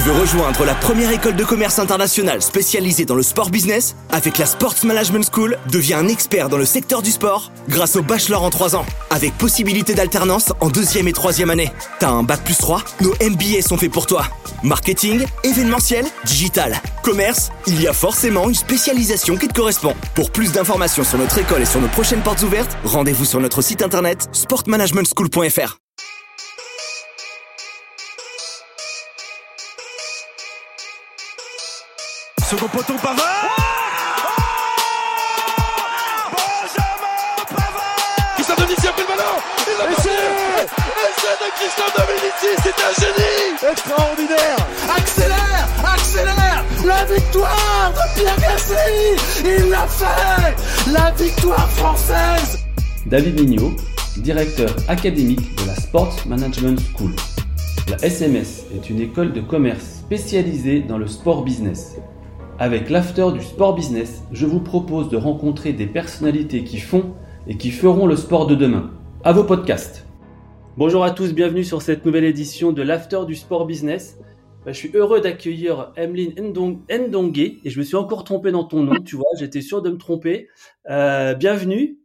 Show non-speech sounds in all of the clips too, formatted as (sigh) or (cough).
Tu veux rejoindre la première école de commerce internationale spécialisée dans le sport business? Avec la Sports Management School, deviens un expert dans le secteur du sport grâce au bachelor en 3 ans, avec possibilité d'alternance en deuxième et troisième année. T'as un bac plus 3 Nos MBA sont faits pour toi. Marketing, événementiel, digital, commerce, il y a forcément une spécialisation qui te correspond. Pour plus d'informations sur notre école et sur nos prochaines portes ouvertes, rendez-vous sur notre site internet sportmanagementschool.fr. Second poteau Pavard. Benjamin Pavard. Christophe Dominici a pris le ballon. Il l'a passé Essai de Christophe Dominici, c'est un génie. Extraordinaire. Accélère Accélère. La victoire de Pierre Gasly. Il l'a fait. La victoire française. David Mignot, directeur académique de la Sports Management School. La SMS est une école de commerce spécialisée dans le sport business. Avec l'after du sport business, je vous propose de rencontrer des personnalités qui font et qui feront le sport de demain. À vos podcasts. Bonjour à tous, bienvenue sur cette nouvelle édition de l'after du sport business. Bah, je suis heureux d'accueillir Emeline Ndongue et je me suis encore trompé dans ton nom, tu vois, j'étais sûr de me tromper. Euh, bienvenue.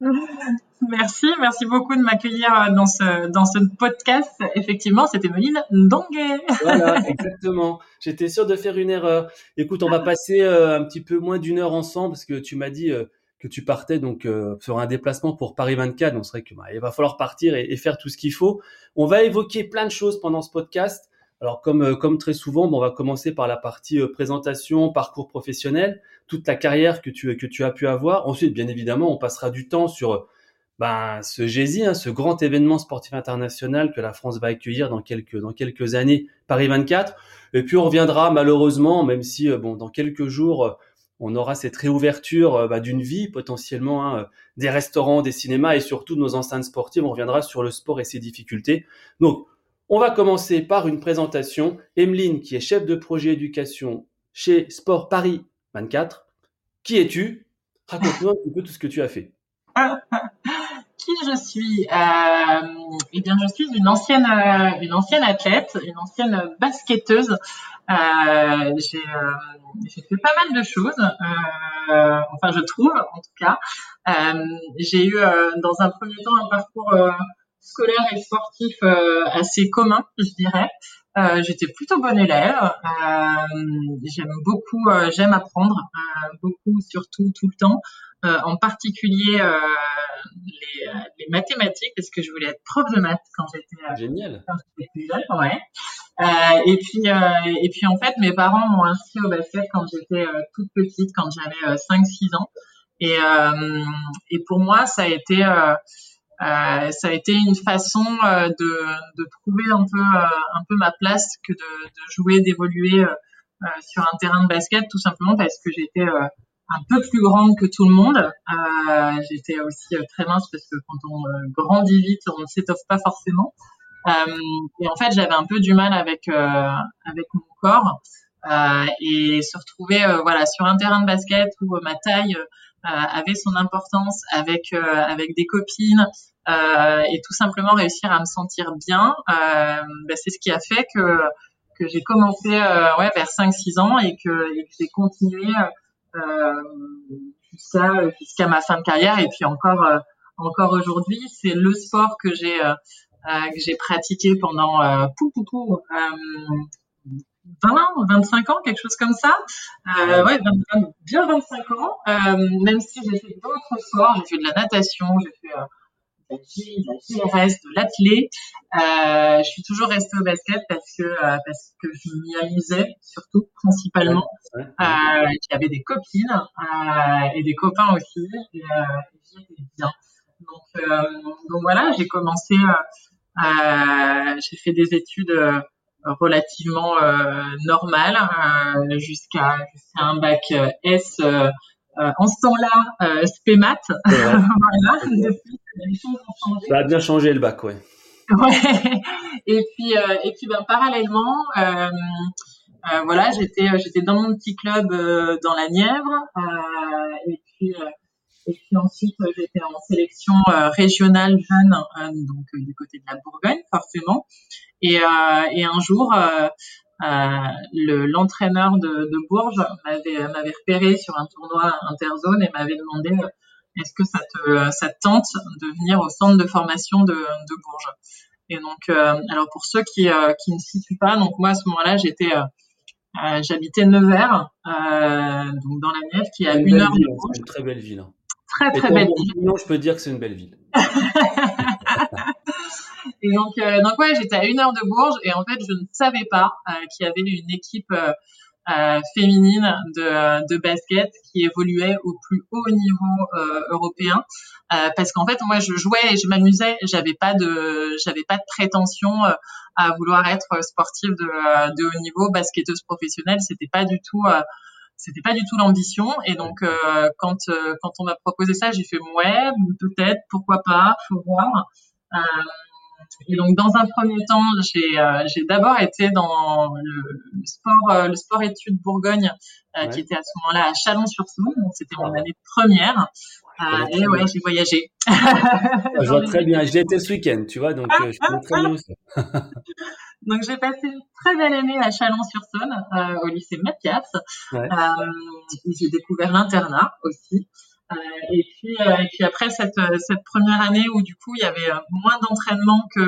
(laughs) Merci, merci beaucoup de m'accueillir euh, dans ce, dans ce podcast. Effectivement, c'était Meline Ndongue. Voilà, (laughs) exactement. J'étais sûr de faire une erreur. Écoute, on va passer euh, un petit peu moins d'une heure ensemble parce que tu m'as dit euh, que tu partais donc sur un déplacement pour Paris 24. Donc c'est vrai que bah, il va falloir partir et, faire tout ce qu'il faut. On va évoquer plein de choses pendant ce podcast. Alors comme comme très souvent, on va commencer par la partie présentation, parcours professionnel, toute la carrière que tu que tu as pu avoir. Ensuite, bien évidemment, on passera du temps sur ben, ce GESI, hein, ce grand événement sportif international que la France va accueillir dans quelques, dans quelques années, Paris 24. Et puis on reviendra malheureusement, même si euh, bon, dans quelques jours, euh, on aura cette réouverture euh, bah, d'une vie potentiellement, hein, des restaurants, des cinémas et surtout de nos enceintes sportives. On reviendra sur le sport et ses difficultés. Donc, on va commencer par une présentation. Emeline, qui est chef de projet éducation chez Sport Paris 24. Qui es-tu? Raconte-nous un petit peu tout ce que tu as fait. (laughs) qui je suis euh, Eh bien, je suis une ancienne, euh, une ancienne athlète, une ancienne basketteuse. Euh, j'ai euh, fait pas mal de choses, euh, enfin je trouve en tout cas. j'ai eu dans un premier temps un parcours scolaire et sportif assez commun, je dirais. j'étais plutôt bonne élève. j'aime beaucoup, j'aime apprendre, beaucoup, surtout tout le temps. Euh, en particulier euh, les, euh, les, mathématiques parce que je voulais être prof de maths quand j'étais génial. quand j'étais plus jeune ouais et puis et puis en fait mes parents m'ont inscrit au basket quand j'étais toute petite quand j'avais 5 6 ans. Et et pour moi ça a été euh, ça a été une façon de, de trouver un peu un peu ma place que de, de jouer d'évoluer sur un terrain de basket tout simplement parce que j'étais un peu plus grande que tout le monde. Euh, J'étais aussi euh, très mince parce que quand on euh, grandit vite, on ne s'étoffe pas forcément. Euh, et en fait, j'avais un peu du mal avec euh, avec mon corps et se retrouver voilà sur un terrain de basket où ma taille avait son importance avec avec des copines et tout simplement réussir à me sentir bien. Bah, c'est ce qui a fait que que j'ai commencé ouais vers 5-6 ans et que, que j'ai continué euh, jusqu'à jusqu'à ma fin de carrière et puis encore euh, encore aujourd'hui c'est le sport que j'ai euh, que j'ai pratiqué pendant euh, pou, pou, pou, 20, 25 ans, quelque chose comme ça. Euh, ouais, bien 25 ans. Euh, même si j'ai fait d'autres sports, j'ai fait de la natation, j'ai fait de la GRS, de l'athlé. Euh, je suis toujours restée au basket parce que euh, parce que je m'y amusais surtout principalement. Euh, J'avais des copines euh, et des copains aussi et euh, bien. Donc donc voilà, j'ai commencé, j'ai fait des études relativement normales jusqu'à jusqu'à un bac S euh, en ce temps-là, euh, Spémat. (laughs) voilà, depuis, les choses ont changé. Ça a bien changé le bac, ouais. Ouais. Et puis, euh, et puis, ben, parallèlement, euh, euh, voilà, j'étais, j'étais dans mon petit club dans la Nièvre. et puis, et puis ensuite, j'étais en sélection régionale jeune, donc du côté de la Bourgogne, forcément. Et, et un jour, le l'entraîneur de, de Bourges m'avait repéré sur un tournoi interzone et m'avait demandé est-ce que ça te ça tente de venir au centre de formation de, de Bourges? Et donc alors pour ceux qui qui ne situent pas donc moi à ce moment-là j'étais j'habitais Nevers donc dans la Nièvre qui est à une, heure de Bourges. une très belle ville hein. très très belle ville. non je peux dire que c'est une belle ville (laughs) et donc, euh, donc ouais, j'étais à une heure de Bourges et en fait, je ne savais pas euh, qu'il y avait une équipe euh, euh féminine de, de, basket qui évoluait au plus haut niveau européen. parce qu'en fait, moi, je jouais et je m'amusais. J'avais pas de, j'avais pas de prétention à vouloir être sportive de, de haut niveau, basketteuse professionnelle. C'était pas du tout c'était pas du tout l'ambition et donc euh, quand quand on m'a proposé ça j'ai fait ouais peut-être pourquoi pas faut voir euh, et donc, dans un premier temps, j'ai euh, j'ai d'abord été dans le, sport euh, le sport études Bourgogne, euh, qui était à ce moment-là à Chalon-sur-Saône. Donc, c'était mon année première. et ouais, j'ai voyagé. je vois très bien. J'y étais ce week-end, tu vois, donc je connais très bien aussi. (laughs) donc, j'ai passé une très belle année à Chalon-sur-Saône, au lycée Mathias, ouais. où j'ai découvert l'internat aussi. Euh, et puis, euh, et puis après cette, cette première année où du coup il y avait euh, moins d'entraînement que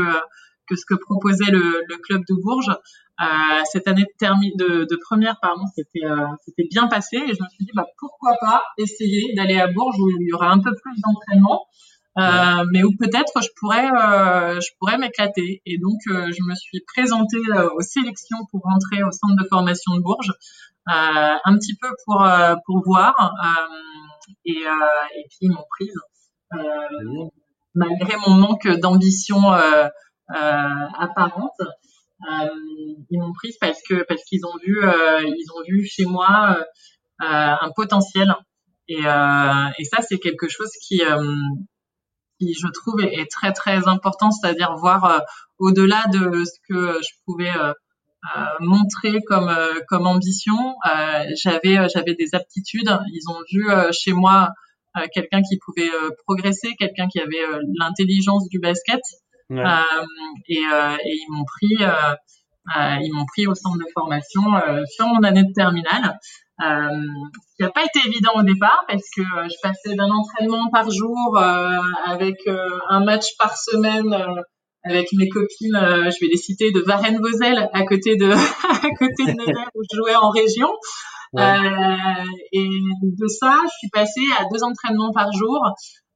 que ce que proposait le, le club de Bourges. Euh, cette année de, de, de première, pardon, c'était euh, c'était bien passé et je me suis dit bah pourquoi pas essayer d'aller à Bourges où il y aura un peu plus d'entraînement, euh, mais où peut-être je pourrais je pourrais m'éclater. Et donc je me suis présentée aux sélections pour rentrer au centre de formation de Bourges, un petit peu pour pour voir euh, et puis ils m'ont prise euh, malgré mon manque d'ambition euh, apparente. ils m'ont prise parce que parce qu'ils ont vu ils ont vu chez moi un potentiel et, et ça c'est quelque chose qui qui je trouve est, très très important, c'est-à-dire voir au-delà de ce que je pouvais euh, montrer comme euh, comme ambition. Euh, j'avais j'avais des aptitudes. Ils ont vu chez moi quelqu'un qui pouvait progresser, quelqu'un qui avait l'intelligence du basket. et, et, ils m'ont pris ils m'ont pris au centre de formation sur mon année de terminale. Euh, ce qui n'a pas été évident au départ parce que je passais d'un entraînement par jour avec un match par semaine avec mes copines, euh, je vais les citer, de Varennes-Vauzelles à côté de (laughs) à côté de Nevers où je jouais en région. Euh, et de ça, je suis passée à deux entraînements par jour,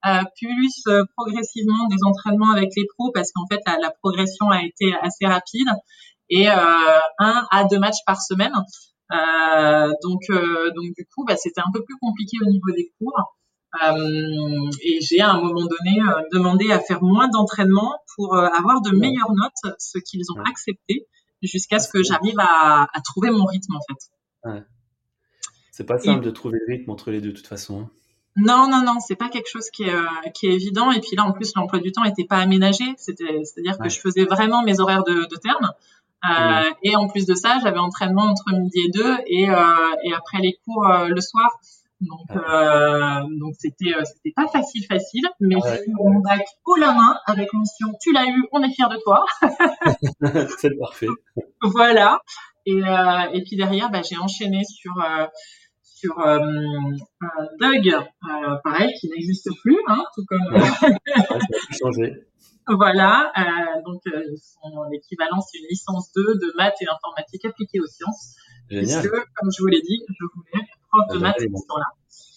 euh, plus euh, progressivement des entraînements avec les pros parce qu'en fait la, la, progression a été assez rapide et euh, un à deux matchs par semaine. donc donc du coup, bah, c'était un peu plus compliqué au niveau des cours. Euh, et j'ai à un moment donné euh, demandé à faire moins d'entraînement pour euh, avoir de meilleures notes, ce qu'ils ont accepté, jusqu'à ce que j'arrive à, à, trouver mon rythme en fait. Ouais. C'est pas simple de trouver le rythme entre les deux de toute façon. Hein. Non, non, non, c'est pas quelque chose qui est, qui est évident. Et puis là, en plus, l'emploi du temps n'était pas aménagé. C'est-à-dire que je faisais vraiment mes horaires de, de terme. Et en plus de ça, j'avais entraînement entre midi et deux et, et après les cours le soir. Donc, euh, donc c'était euh, c'était pas facile facile, mais j'ai eu mon bac haut la main avec mention tu l'as eu, on est fier de toi. (laughs) c'est parfait. Voilà. Et euh, et puis derrière, bah, j'ai enchaîné sur euh, sur euh, Doug, euh, pareil, qui n'existe plus, hein, tout comme. ça a changé. Voilà, donc son équivalent c'est une licence 2 de maths et informatique appliquée aux sciences. Génial. Puisque, comme je vous l'ai dit, je voulais prof de maths ce temps-là.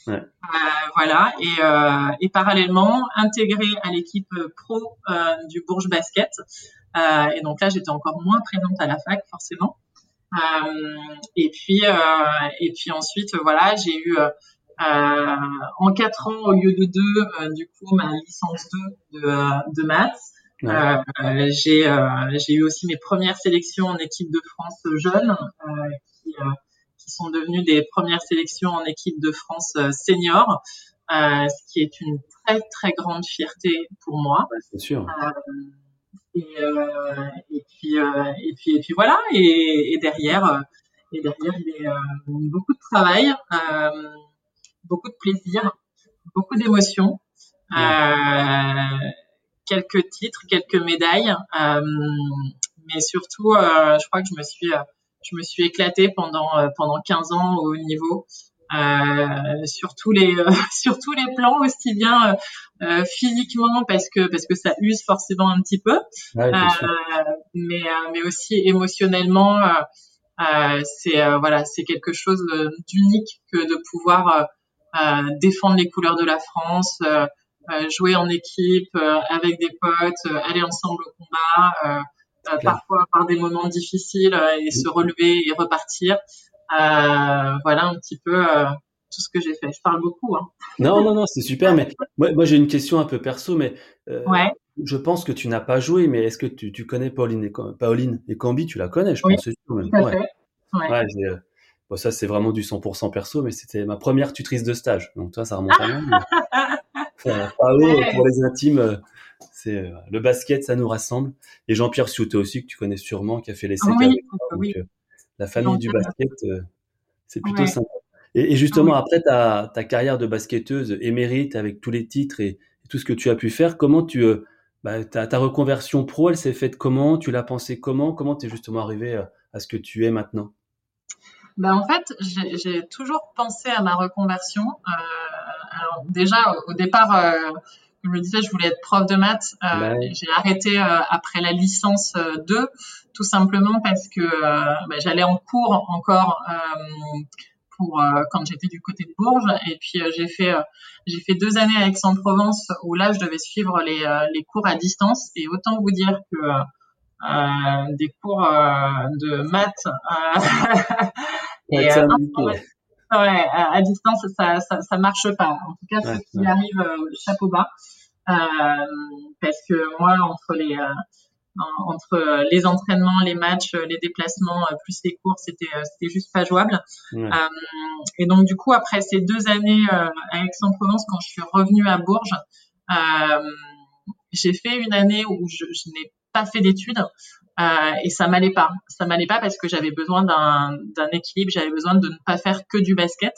Ouais. Euh, voilà, et, euh, et, parallèlement intégré à l'équipe pro euh, du Bourges Basket. Euh, et donc là, j'étais encore moins présente à la fac, forcément. Euh, et puis, et puis ensuite, voilà, j'ai eu en quatre ans au lieu de deux, du coup, ma licence 2 de, de maths. Ouais. j'ai eu aussi mes premières sélections en équipe de France jeune, qui qui sont devenues des premières sélections en équipe de France euh, senior, euh, ce qui est une très très grande fierté pour moi. c'est sûr. Euh, et, et, puis, et puis et puis voilà et, et derrière et derrière il y a beaucoup de travail, beaucoup de plaisir, beaucoup d'émotions. quelques titres, quelques médailles, mais surtout, je crois que je me suis je me suis éclatée pendant pendant 15 ans au haut niveau. Euh, sur tous les (laughs) sur tous les plans aussi bien euh, physiquement parce que parce que ça use forcément un petit peu mais mais aussi émotionnellement c'est voilà c'est quelque chose d'unique que de pouvoir défendre les couleurs de la France jouer en équipe avec des potes aller ensemble au combat parfois avoir des moments difficiles et se relever et repartir euh, voilà un petit peu euh, tout ce que j'ai fait. Je parle beaucoup. Hein. Non, non, non, c'est super. Mais (laughs) moi, moi j'ai une question un peu perso, mais euh, ouais. je pense que tu n'as pas joué, mais est-ce que tu, tu, connais Pauline et, Pauline et Cambi? Tu la connais, je oui, pense. Tout même. ouais. ouais. ouais euh, bon, ça, c'est vraiment du 100% perso, mais c'était ma première tutrice de stage. Donc, toi, ça remonte à moi. (laughs) enfin, Pao, pour les intimes, c'est le basket, ça nous rassemble. Et Jean-Pierre Souté aussi, que tu connais sûrement, qui a fait les oui, oui la famille du basket, euh, c'est plutôt sympa. Et, justement, après ta, ta, carrière de basketteuse émérite avec tous les titres et, tout ce que tu as pu faire, comment tu, euh, bah, ta, ta, reconversion pro, elle s'est faite comment? Tu l'as pensé comment? Comment tu es justement arrivé euh, à ce que tu es maintenant? Bah en fait, j'ai toujours pensé à ma reconversion. alors déjà, au départ, je me disais, je voulais être prof de maths. Euh, J'ai arrêté euh, après la licence 2, euh, tout simplement parce que euh, bah, j'allais en cours encore pour quand j'étais du côté de Bourges. Et puis j'ai fait j'ai fait deux années à Aix-en-Provence où là je devais suivre les, les cours à distance. Et autant vous dire que des cours de maths (laughs) et, ouais, à, distance, ça, ça, ça, marche pas. En tout cas, ce qui arrive, euh, chapeau bas. Euh, parce que moi, entre les, euh, entre les entraînements, les matchs, les déplacements, plus les cours, c'était, c'était juste pas jouable. et donc, du coup, après ces deux années à Aix-en-Provence, quand je suis revenue à Bourges, j'ai fait une année où je, je n'ai pas fait d'études. Euh, et ça m'allait pas. Ça m'allait pas parce que j'avais besoin d'un, d'un équilibre, j'avais besoin de ne pas faire que du basket.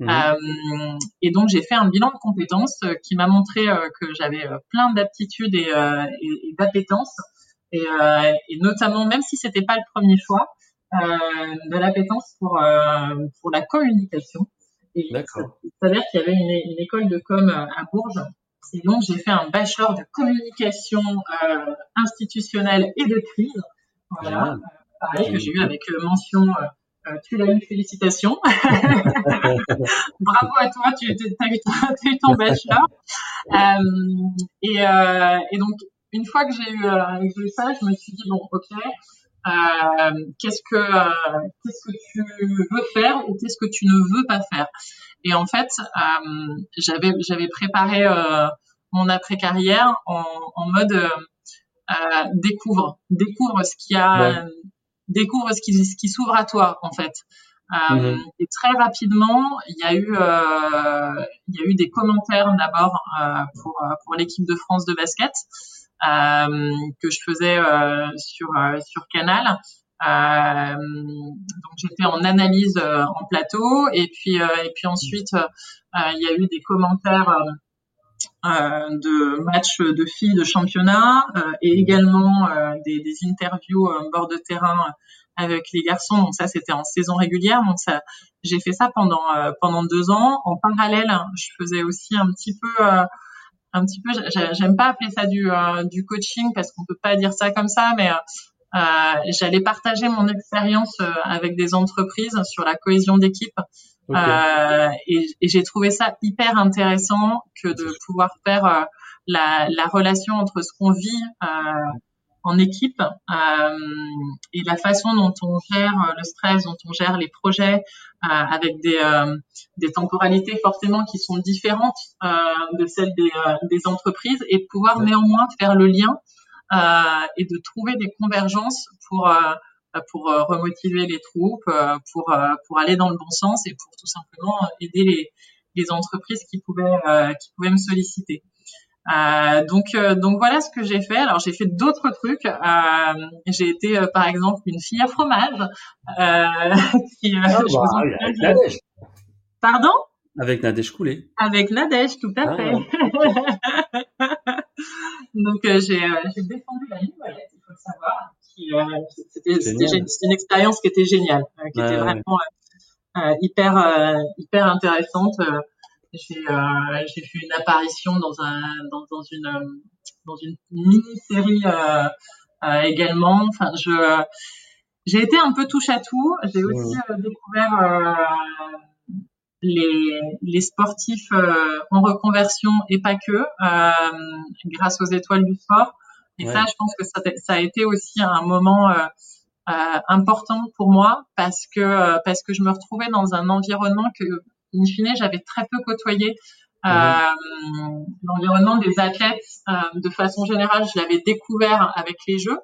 Mhm. Euh, et donc j'ai fait un bilan de compétences euh, qui m'a montré euh, que j'avais euh, plein d'aptitudes et, et, et d'appétences. Et, et, notamment, même si c'était pas le premier choix, de l'appétence pour pour la communication. Et D'accord. il s'avère qu'il y avait une, une école de com à Bourges et donc, j'ai fait un bachelor de communication euh, institutionnelle et de crise. Voilà. pareil, que j'ai eu avec euh, mention euh, euh, tu l'as eu, félicitations. (laughs) Bravo à toi, tu as eu, (laughs) eu, ton bachelor. Euh, et, euh, et, donc, une fois que j'ai eu, eu, ça, je me suis dit, bon, ok, qu'est-ce que qu'est-ce que tu veux faire ou qu'est-ce que tu ne veux pas faire? Et en fait, euh, j'avais j'avais préparé euh, mon après carrière en, en mode euh, euh découvre découvre ce qui a découvre ce qui ce qui s'ouvre à toi en fait. Euh, mhm. Et très rapidement, il y a eu il y a eu des commentaires d'abord pour pour l'équipe de France de basket que je faisais sur sur Canal. Euh, donc j'étais en analyse euh, en plateau et puis euh, et puis ensuite il y a eu des commentaires de matchs de filles de championnat et également des, des, interviews bord de terrain avec les garçons. Donc ça, c'était en saison régulière. Donc ça, j'ai fait ça pendant pendant deux ans. En parallèle, je faisais aussi un petit peu un petit peu. J'aime pas appeler ça du du coaching parce qu'on peut pas dire ça comme ça, mais euh, j'allais partager mon expérience euh, avec des entreprises sur la cohésion d'équipe. Euh, et, et j'ai trouvé ça hyper intéressant que de pouvoir faire euh, la, la, relation entre ce qu'on vit en équipe et la façon dont on gère le stress, dont on gère les projets avec des, des temporalités forcément qui sont différentes de celles des, des entreprises et pouvoir néanmoins faire le lien euh, et de trouver des convergences pour euh, pour euh, remotiver les troupes, pour pour aller dans le bon sens et pour tout simplement aider les les entreprises qui pouvaient qui pouvaient me solliciter. Euh, donc, donc voilà ce que j'ai fait. Alors j'ai fait d'autres trucs. Euh, j'ai été par exemple une fille à fromage. (laughs) qui, ah, bah, avec Nadège. Pardon? Avec Nadège Coulé. Avec Nadège, tout à ah, fait. (laughs) Donc euh, j'ai, euh, j'ai défendu la ligne il faut le savoir. C'était une expérience qui était géniale, qui était vraiment hyper hyper intéressante. j'ai j'ai fait une apparition dans un dans, dans une dans une mini série également. Enfin, je j'ai été un peu touche à tout. J'ai aussi découvert les, les sportifs euh, en reconversion et pas que, euh, grâce aux étoiles du sport. Et ça, je pense que ça, ça, a été aussi un moment euh, euh important pour moi parce que parce que je me retrouvais dans un environnement que, in fine, j'avais très peu côtoyé. L'environnement des athlètes, de façon générale, je l'avais découvert avec les Jeux.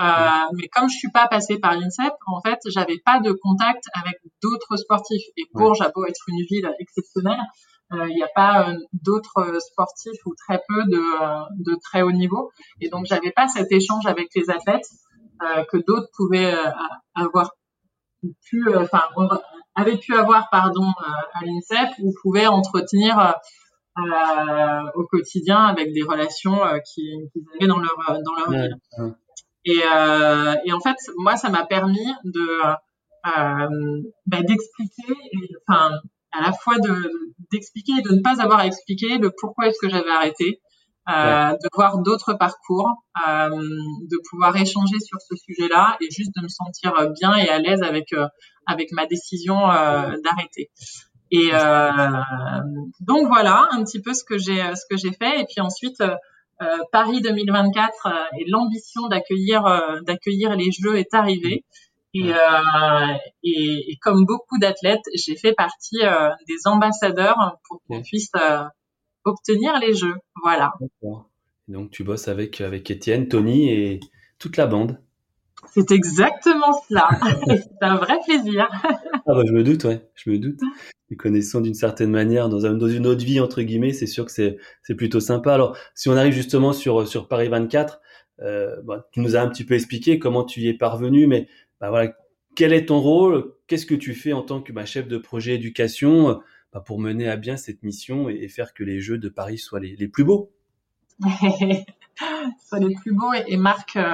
Euh, mais comme je suis pas passée par l'INSEP, en fait, j'avais pas de contact avec d'autres sportifs. Et Bourges a beau être une ville exceptionnelle, euh, il n'y a pas euh, d'autres sportifs ou très peu de, de très haut niveau. Et donc, j'avais pas cet échange avec les athlètes que d'autres pouvaient avoir pu, enfin, avaient pu avoir, pardon, à l'INSEP ou pouvaient entretenir au quotidien avec des relations qu'ils avaient dans leur dans leur ville. Et, euh, et en fait, moi, ça m'a permis de euh, bah, d'expliquer, enfin, à la fois de d'expliquer et de ne pas avoir à expliquer le pourquoi est-ce que j'avais arrêté, euh, de voir d'autres parcours, euh, de pouvoir échanger sur ce sujet-là et juste de me sentir bien et à l'aise avec euh, avec ma décision euh, d'arrêter. Et donc voilà un petit peu ce que j'ai ce que j'ai fait et puis ensuite euh, Paris 2024 euh, et l'ambition d'accueillir euh, d'accueillir les Jeux est arrivée. Et, et, et, comme beaucoup d'athlètes, j'ai fait partie des ambassadeurs pour qu'on puisse obtenir les Jeux. Voilà. Donc tu bosses avec avec Étienne, Tony et toute la bande. C'est exactement cela. (laughs) c'est un vrai plaisir. ah bah je me doute, ouais, je me doute les connaissant d'une certaine manière dans, un, dans une autre vie entre guillemets, c'est sûr que c'est c'est plutôt sympa. Alors si on arrive justement sur sur Paris 24, euh, bah, tu nous as un petit peu expliqué comment tu y es parvenu, mais bah, voilà, quel est ton rôle? Qu'est-ce que tu fais en tant que bah, chef de projet éducation bah, pour mener à bien cette mission et, faire que les Jeux de Paris soient les, les plus beaux? (laughs) Soient les plus beaux et, et marquent euh,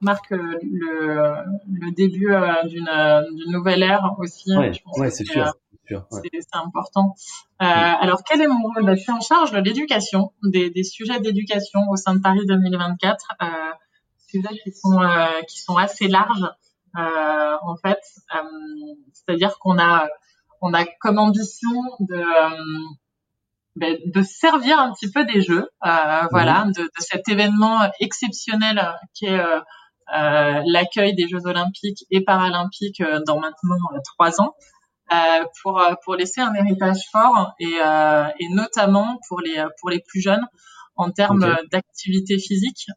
marque le, le début euh, d'une nouvelle ère aussi. Ouais, ouais c'est sûr. C'est important. Euh, alors, quel est mon rôle? Bah, Je suis en charge de l'éducation, des, des, sujets d'éducation au sein de Paris 2024, euh, sujets qui sont euh, qui sont assez larges euh, en fait. Euh, c'est-à-dire qu'on a on a comme ambition de ben, de servir un petit peu des jeux, voilà, de, de, cet événement exceptionnel qui est l'accueil des Jeux Olympiques et Paralympiques dans maintenant trois ans. Euh, pour euh, pour laisser un héritage fort et, euh, et notamment pour les pour les plus jeunes en termes d'activité physique,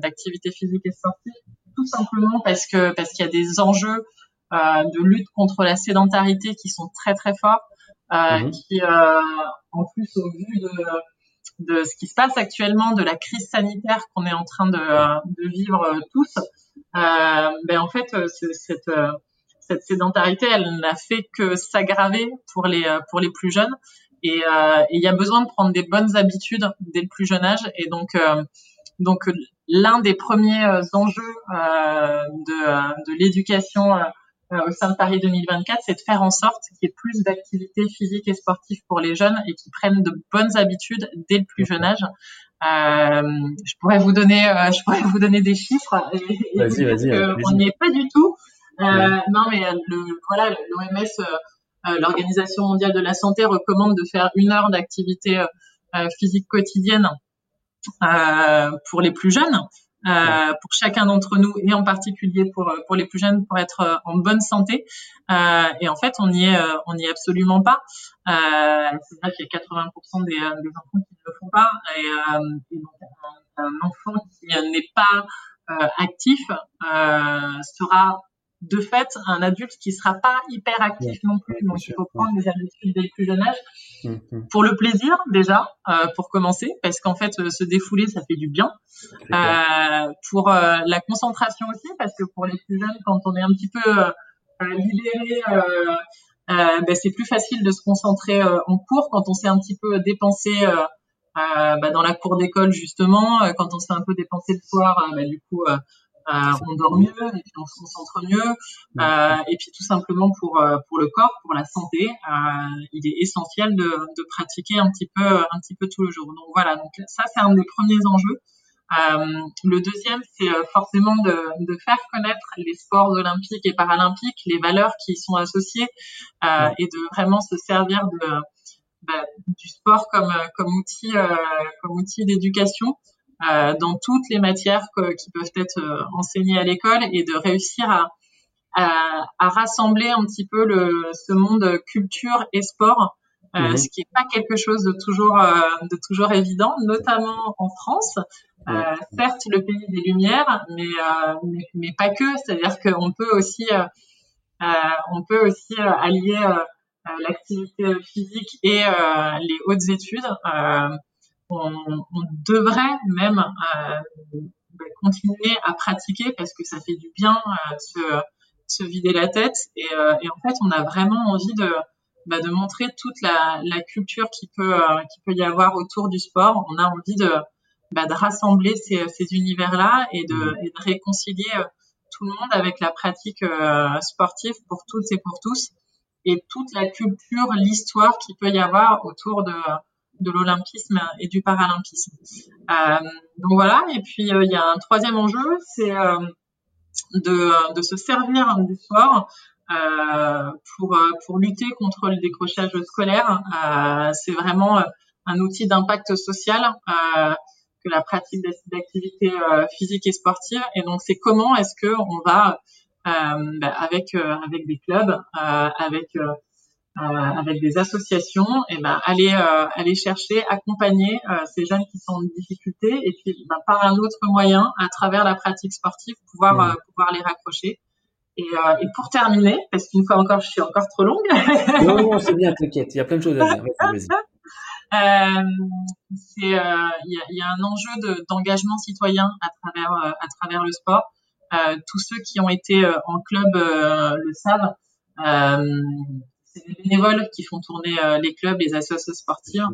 d'activité physique et sportive, tout simplement parce que parce qu'il y a des enjeux de lutte contre la sédentarité qui sont très très forts, mhm. qui en plus au vu de de ce qui se passe actuellement, de la crise sanitaire qu'on est en train de, de vivre tous, euh, ben en fait, cette, cette sédentarité, elle n'a fait que s'aggraver pour les euh, pour les plus jeunes. Et euh, il y a besoin de prendre des bonnes habitudes dès le plus jeune âge. Et donc euh, donc l'un des premiers enjeux de, de l'éducation au sein de Paris 2024, c'est de faire en sorte qu'il y ait plus d'activités physiques et sportives pour les jeunes et qu'ils prennent de bonnes habitudes dès le plus jeune âge. Euh, je pourrais vous donner, euh, je pourrais vous donner des chiffres. Vas-y, vas-y. on n'y est pas du tout. Euh, non, mais euh, le, voilà, l'OMS, euh, l'Organisation mondiale de la santé, recommande de faire une heure d'activité physique quotidienne pour les plus jeunes. Euh, pour chacun d'entre nous et en particulier pour pour les plus jeunes pour être en bonne santé. Euh, et en fait on n'y est on n'y est absolument pas. Euh, c'est vrai qu'il y a 80% des, des enfants qui ne le font pas. Et, et donc un, un, enfant qui n'est pas actif sera de fait un adulte qui sera pas hyper actif non plus. Donc il faut prendre des habitudes dès le plus jeune âge hum, hum. pour le plaisir déjà, euh, pour commencer, parce qu'en fait euh, se défouler ça fait du bien. Euh, pour euh, la concentration aussi, parce que pour les plus jeunes, quand on est un petit peu libéré, ben, c'est plus facile de se concentrer en cours quand on s'est un petit peu dépensé. bah, dans la cour d'école justement, quand on s'est un peu dépensé le soir, bah, du coup on dort mieux, et puis on se concentre mieux, et puis tout simplement pour pour le corps, pour la santé, il est essentiel de, de pratiquer un petit peu un petit peu tout le jour. Donc voilà, donc ça c'est un des premiers enjeux. Euh, le deuxième, c'est euh, forcément de, de, faire connaître les sports olympiques et paralympiques, les valeurs qui y sont associées, euh, et de vraiment se servir de, bah, du sport comme, comme outil, comme outil d'éducation dans toutes les matières qui peuvent être enseignées à l'école et de réussir à, à, à, rassembler un petit peu le, ce monde culture et sport. Euh, ce qui n'est pas quelque chose de toujours de toujours évident, notamment en France, euh, certes, le pays des lumières, mais, euh, mais, mais, pas que. C'est-à-dire qu'on peut aussi, euh, on peut aussi allier l'activité physique et les hautes études. On, on, devrait même bah, continuer à pratiquer parce que ça fait du bien se, se vider la tête. Et, et, en fait, on a vraiment envie de, bah, de montrer toute la, la culture qui peut, qui peut y avoir autour du sport. On a envie de bah, de rassembler ces, ces univers-là et de, mmh. et de, réconcilier euh, tout le monde avec la pratique euh, sportive pour toutes et pour tous et toute la culture, l'histoire qu'il peut y avoir autour de, de l'olympisme et du paralympisme. Euh, donc voilà, et puis euh, il y a un troisième enjeu, c'est de, de, se servir du sport pour, pour lutter contre le décrochage scolaire. c'est vraiment un outil d'impact social la pratique d'activités euh, physiques et sportives. Et donc, c'est comment est-ce que on va euh, bah, avec euh, avec des clubs, avec avec des associations, et ben aller aller chercher, accompagner ces jeunes qui sont en difficulté, et puis bah, par un autre moyen, à travers la pratique sportive, pouvoir pouvoir les raccrocher. Et, et, pour terminer, parce qu'une fois encore, je suis encore trop longue. non, non, c'est bien, t'inquiète, il y a plein de choses à dire. Euh, c'est euh, il y, a, un enjeu d'engagement citoyen à travers euh, à travers le sport. tous ceux qui ont été en club le savent. C'est les bénévoles qui font tourner les clubs, les associations sportives.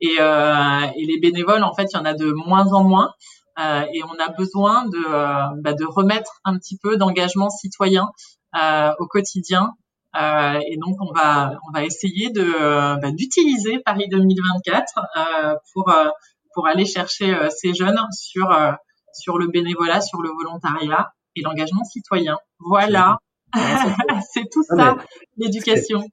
Et, et, les bénévoles, en fait, il y en a de moins en moins. Euh, et on a besoin de, bah, de remettre un petit peu d'engagement citoyen euh, au quotidien euh, et donc on va on va essayer de bah, d'utiliser Paris 2024 euh, pour euh, pour aller chercher ces jeunes sur sur le bénévolat, sur le volontariat et l'engagement citoyen. Voilà, c'est (laughs) tout ça l'éducation.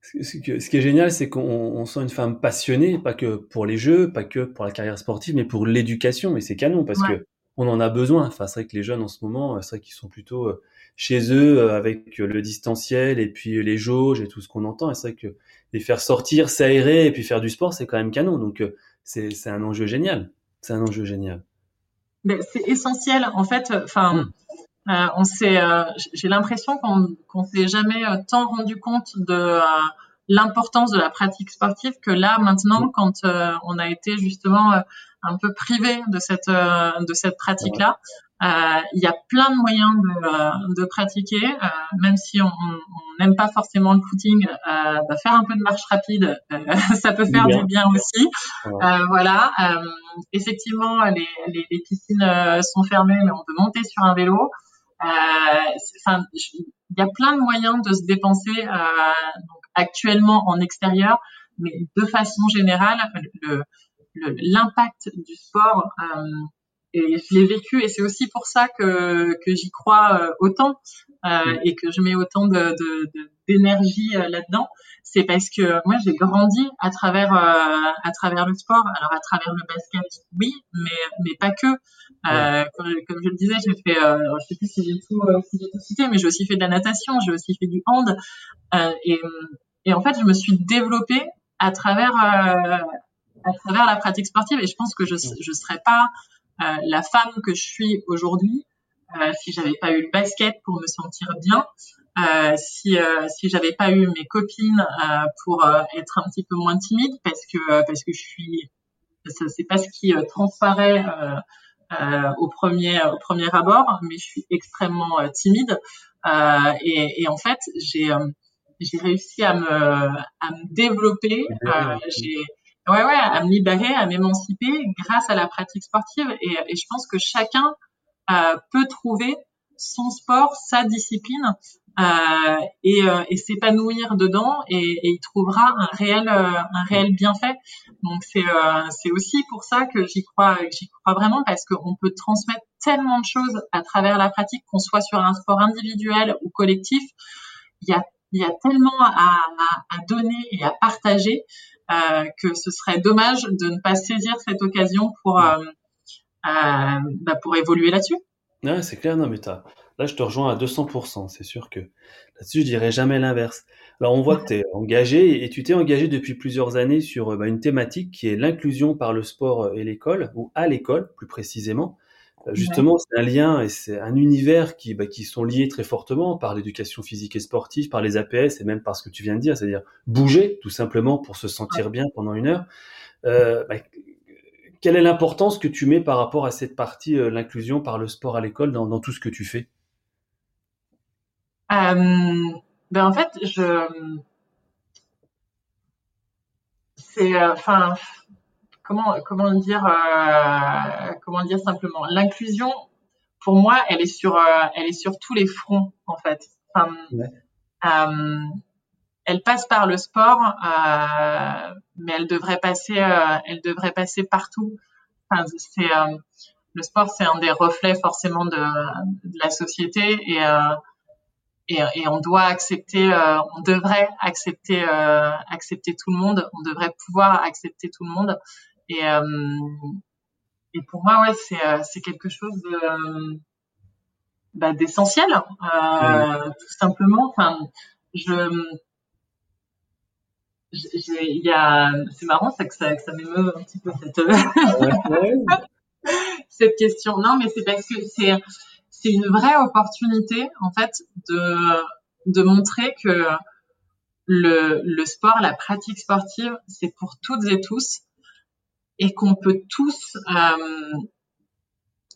Ce qui est génial, c'est qu'on sent une femme passionnée, pas que pour les jeux, pas que pour la carrière sportive, mais pour l'éducation. Et c'est canon parce que on en a besoin. Enfin, c'est vrai que les jeunes en ce moment, c'est vrai qu'ils sont plutôt chez eux euh, avec le distanciel et puis les jauges et tout ce qu'on entend. Et c'est vrai que les faire sortir, s'aérer et puis faire du sport, c'est quand même canon. Donc euh, c'est un enjeu génial. C'est un enjeu génial. C'est essentiel en fait. Enfin, hmm. Euh, on s'est, j'ai l'impression qu'on qu'on s'est jamais tant rendu compte de l'importance de la pratique sportive que là maintenant, quand on a été justement un peu privé de cette de cette pratique là. Euh, il y a plein de moyens de, euh, de pratiquer, euh, même si on n'aime pas forcément le footing, bah, faire un peu de marche rapide, (laughs) ça peut faire du bien aussi. voilà. effectivement, les, les, les, piscines sont fermées, mais on peut monter sur un vélo. Enfin, il y a plein de moyens de se dépenser donc actuellement en extérieur, mais de façon générale, l'impact du sport et je l'ai vécu et c'est aussi pour ça que, que j'y crois euh, autant euh, et que je mets autant de, d'énergie euh, là-dedans. C'est parce que moi j'ai grandi à travers euh, à travers le sport. Alors à travers le basket oui mais mais pas que comme, comme, je le disais j'ai fait je sais plus si j'ai tout si j'ai tout cité mais j'ai aussi fait de la natation j'ai aussi fait du hand. Et et en fait je me suis développée à travers à travers la pratique sportive. Et je pense que je je serais pas euh, la femme que je suis aujourd'hui euh, si j'avais pas eu le basket pour me sentir bien, euh, si euh, si j'avais pas eu mes copines euh, pour être un petit peu moins timide parce que parce que je suis c'est pas ce qui transparaît au premier au premier abord, mais je suis extrêmement timide et, et, en fait j'ai j'ai réussi à me à me développer. j'ai ouais, ouais, à me libérer, à m'émanciper grâce à la pratique sportive. Et, et je pense que chacun peut trouver son sport, sa discipline euh, et, euh, et s'épanouir dedans et, et, il trouvera un réel euh, un réel bienfait. Donc c'est c'est aussi pour ça que j'y crois j'y crois vraiment parce qu'on peut transmettre tellement de choses à travers la pratique, qu'on soit sur un sport individuel ou collectif. Il y a il y a tellement à, à, à donner et à partager euh, que ce serait dommage de ne pas saisir cette occasion pour euh, bah pour évoluer là-dessus. Ouais, c'est clair, non, mais t'as, là, je te rejoins à 200%. C'est sûr que là-dessus, je dirais jamais l'inverse. Alors, on voit que tu es engagé et tu t'es engagé depuis plusieurs années sur bah, une thématique qui est l'inclusion par le sport et l'école, ou à l'école, plus précisément. Euh, justement, c'est un lien et c'est un univers qui, bah, qui sont liés très fortement par l'éducation physique et sportive, par les APS et même par ce que tu viens de dire, c'est-à-dire bouger tout simplement pour se sentir bien pendant une heure. Euh, bah, quelle est l'importance que tu mets par rapport à cette partie, euh, l'inclusion par le sport à l'école dans, dans, tout ce que tu fais? Euh, ben En fait, je c'est euh, enfin comment comment dire comment dire simplement? L'inclusion pour moi elle est sur elle est sur tous les fronts en fait. Enfin, ouais elle passe par le sport, euh, mais elle devrait passer, euh, elle devrait passer partout. Enfin, c'est euh, le sport, c'est un des reflets forcément de, de la société et, et, et on doit accepter, on devrait accepter, accepter tout le monde. On devrait pouvoir accepter tout le monde. Et, et pour moi, ouais, c'est c'est quelque chose de bah, d'essentiel, tout simplement. Enfin, je il y a, c'est marrant, c'est que ça, que ça m'émeut un petit peu cette, (laughs) cette question. Non, mais c'est parce que c'est, c'est une vraie opportunité, en fait, de, de montrer que le, le sport, la pratique sportive, c'est pour toutes et tous et qu'on peut tous, euh,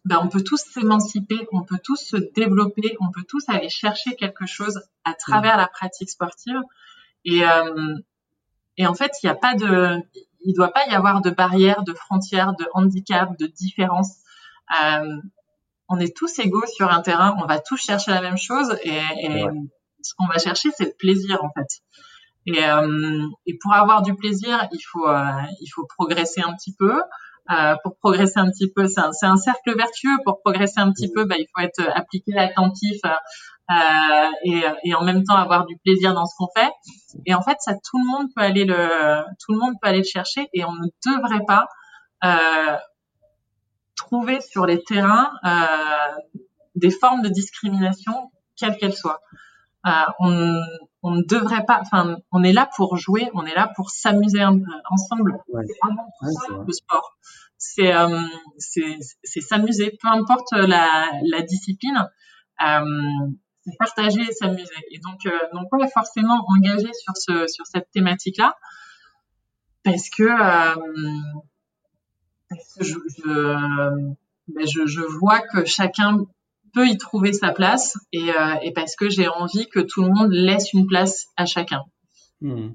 ben on peut tous s'émanciper, on peut tous se développer, on peut tous aller chercher quelque chose à travers la pratique sportive. Et, euh, et en fait, il n'y a pas de, il doit pas y avoir de barrières, de frontières, de handicap, de différence. Euh, on est tous égaux sur un terrain, on va tous chercher la même chose et, et ce qu'on va chercher, c'est le plaisir en fait. Et, euh, et, pour avoir du plaisir, il faut, euh, il faut progresser un petit peu. Euh, pour progresser un petit peu, c'est un, un, cercle vertueux. Pour progresser un petit peu, bah, il faut être appliqué, attentif, euh, et, et, en même temps avoir du plaisir dans ce qu'on fait. Et en fait, ça, tout le monde peut aller le, tout le monde peut aller le chercher, et on ne devrait pas euh, trouver sur les terrains euh, des formes de discrimination, quelles qu'elles soient. Euh, on, on ne devrait pas, enfin, on est là pour jouer, on est là pour s'amuser ensemble. C'est tout ça le sport. C'est euh, c'est s'amuser, peu importe la, la discipline. Euh, partager et s'amuser. Et donc, euh, donc ouais, forcément engagé sur ce sur cette thématique-là, parce que euh, parce que je je, ben je je, vois que chacun peut y trouver sa place et, euh, et parce que j'ai envie que tout le monde laisse une place à chacun. Hmm.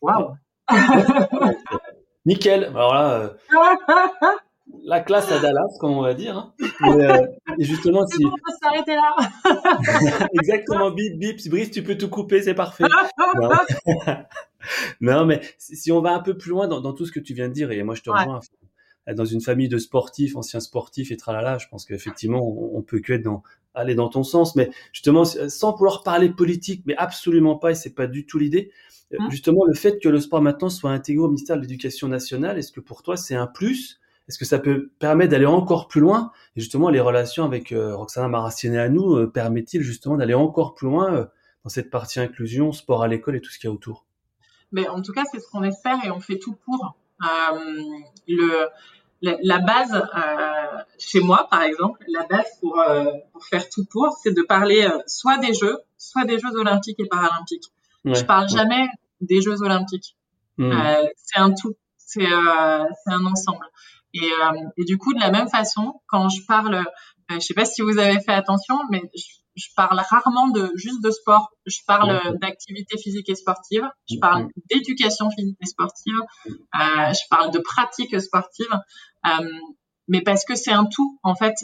Waouh. (laughs) Nickel. Alors là, euh, (laughs) la classe à Dallas, comme on va dire. Hein. Et, euh, et, justement, si. on peut s'arrêter là. (laughs) Exactement, bip, bip, Brice, tu peux tout couper, c'est parfait. non. (laughs) non. mais si on va un peu plus loin dans, dans, tout ce que tu viens de dire, et moi je te rejoins, ouais. dans une famille de sportifs, anciens sportifs et tralala, je pense qu'effectivement, on, on, peut que être dans, aller dans ton sens, mais justement, sans pouvoir parler politique, mais absolument pas, et c'est pas du tout l'idée. Mmh. Justement, le fait que le sport maintenant soit intégré au ministère de l'Éducation nationale, est-ce que pour toi c'est un plus est-ce que ça peut permettre d'aller encore plus loin? Et justement, les relations avec euh, Roxana Maraciné à nous euh, permettent-ils justement d'aller encore plus loin euh, dans cette partie inclusion, sport à l'école et tout ce qu'il y a autour? Mais en tout cas, c'est ce qu'on espère et on fait tout pour. Le, la, la base, chez moi par exemple, la base pour, pour faire tout pour, c'est de parler soit des Jeux, soit des Jeux olympiques et paralympiques. Ouais, Je parle ouais. jamais des Jeux olympiques. Mmh. c'est un tout, c'est un ensemble. Et, euh, et, du coup, de la même façon, quand je parle, euh, je sais pas si vous avez fait attention, mais je, je parle rarement de juste de sport. Je parle d'activité physique et sportive. Je parle d'éducation physique et sportive. Euh, je parle de pratique sportive. Euh, mais parce que c'est un tout en fait,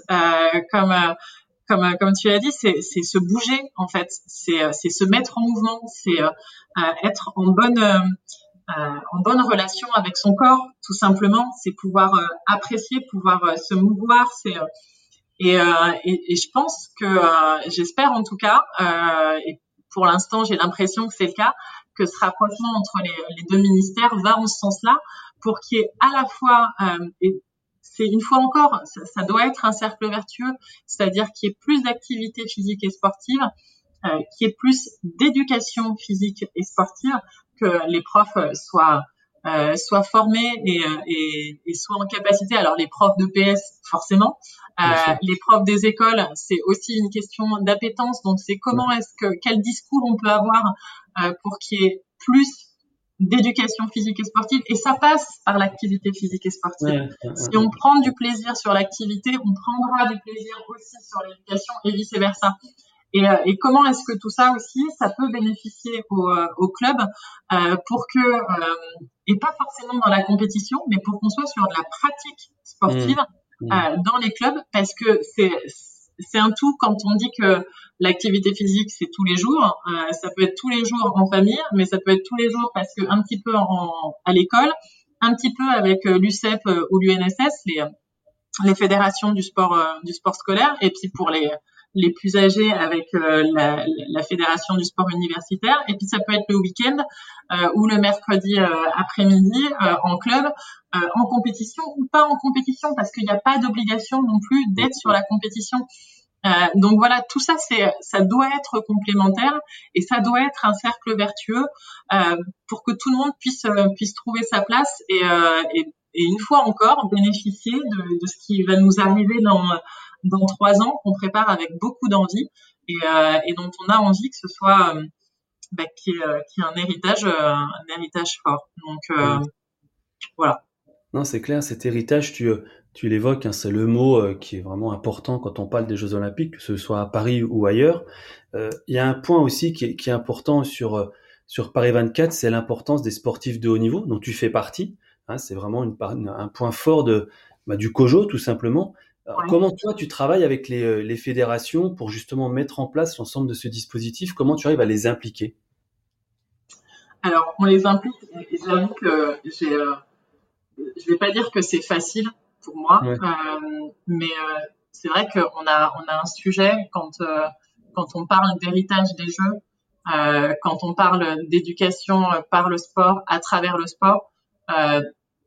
comme comme comme tu l'as dit, c'est c'est se bouger en fait, c'est c'est se mettre en mouvement, c'est être en bonne en bonne relation avec son corps, tout simplement. C'est pouvoir apprécier, pouvoir se mouvoir. C'est et, et, et, je pense que j'espère en tout cas, et pour l'instant j'ai l'impression que c'est le cas, que ce rapprochement entre les, les deux ministères va en ce sens-là pour qu'il y ait à la fois, euh, et c'est une fois encore, ça, ça, doit être un cercle vertueux, c'est-à-dire qu'il y ait plus d'activité physique et sportive, euh, qu'il y ait plus d'éducation physique et sportive, que les profs soient euh, soient formés et, euh, et, et, soient en capacité. Alors les profs de PS, forcément, euh, les profs des écoles, c'est aussi une question d'appétence. Donc c'est comment est-ce que quel discours on peut avoir euh, pour qu'il y ait plus d'éducation physique et sportive et ça passe par l'activité physique et sportive. si on prend du plaisir sur l'activité, on prendra du plaisir aussi sur l'éducation et vice versa. Et, euh, et comment est-ce que tout ça aussi, ça peut bénéficier au, euh, au club euh, pour que, euh, et pas forcément dans la compétition, mais pour qu'on soit sur de la pratique sportive mmh. Mmh. dans les clubs, parce que c'est c'est un tout quand on dit que l'activité physique c'est tous les jours. Euh, ça peut être tous les jours en famille, mais ça peut être tous les jours parce que un petit peu en, à l'école, un petit peu avec l'UCEP ou l'UNSS, les les fédérations du sport du sport scolaire, et puis pour les les plus âgés avec euh, la, la, fédération du sport universitaire. Et puis ça peut être le week-end euh, ou le mercredi euh, après-midi en club, en compétition ou pas en compétition, parce qu'il n'y a pas d'obligation non plus d'être sur la compétition. donc voilà, tout ça, c'est, ça doit être complémentaire et ça doit être un cercle vertueux pour que tout le monde puisse puisse trouver sa place et, et, et une fois encore bénéficier de, de, ce qui va nous arriver dans dans trois ans qu'on prépare avec beaucoup d'envie et, euh, et, dont on a envie que ce soit euh, bah, qui est, euh, qui est un héritage, un héritage fort. Donc voilà. Non, c'est clair, cet héritage, tu, tu l'évoques, hein, c'est le mot qui est vraiment important quand on parle des Jeux Olympiques, que ce soit à Paris ou ailleurs. Il y a un point aussi qui est, qui est important sur, sur Paris 24, c'est l'importance des sportifs de haut niveau, dont tu fais partie. Hein, c'est vraiment une, un point fort de, bah, du COJO, tout simplement. Comment toi, tu travailles avec les, euh, les, fédérations pour justement mettre en place l'ensemble de ce dispositif? Comment tu arrives à les impliquer? Alors, on les implique, j'avoue que j'ai, euh, je vais pas dire que c'est facile pour moi, euh, mais euh, c'est vrai qu'on a, on a un sujet quand, euh, quand on parle d'héritage des Jeux, quand on parle d'éducation par le sport, à travers le sport,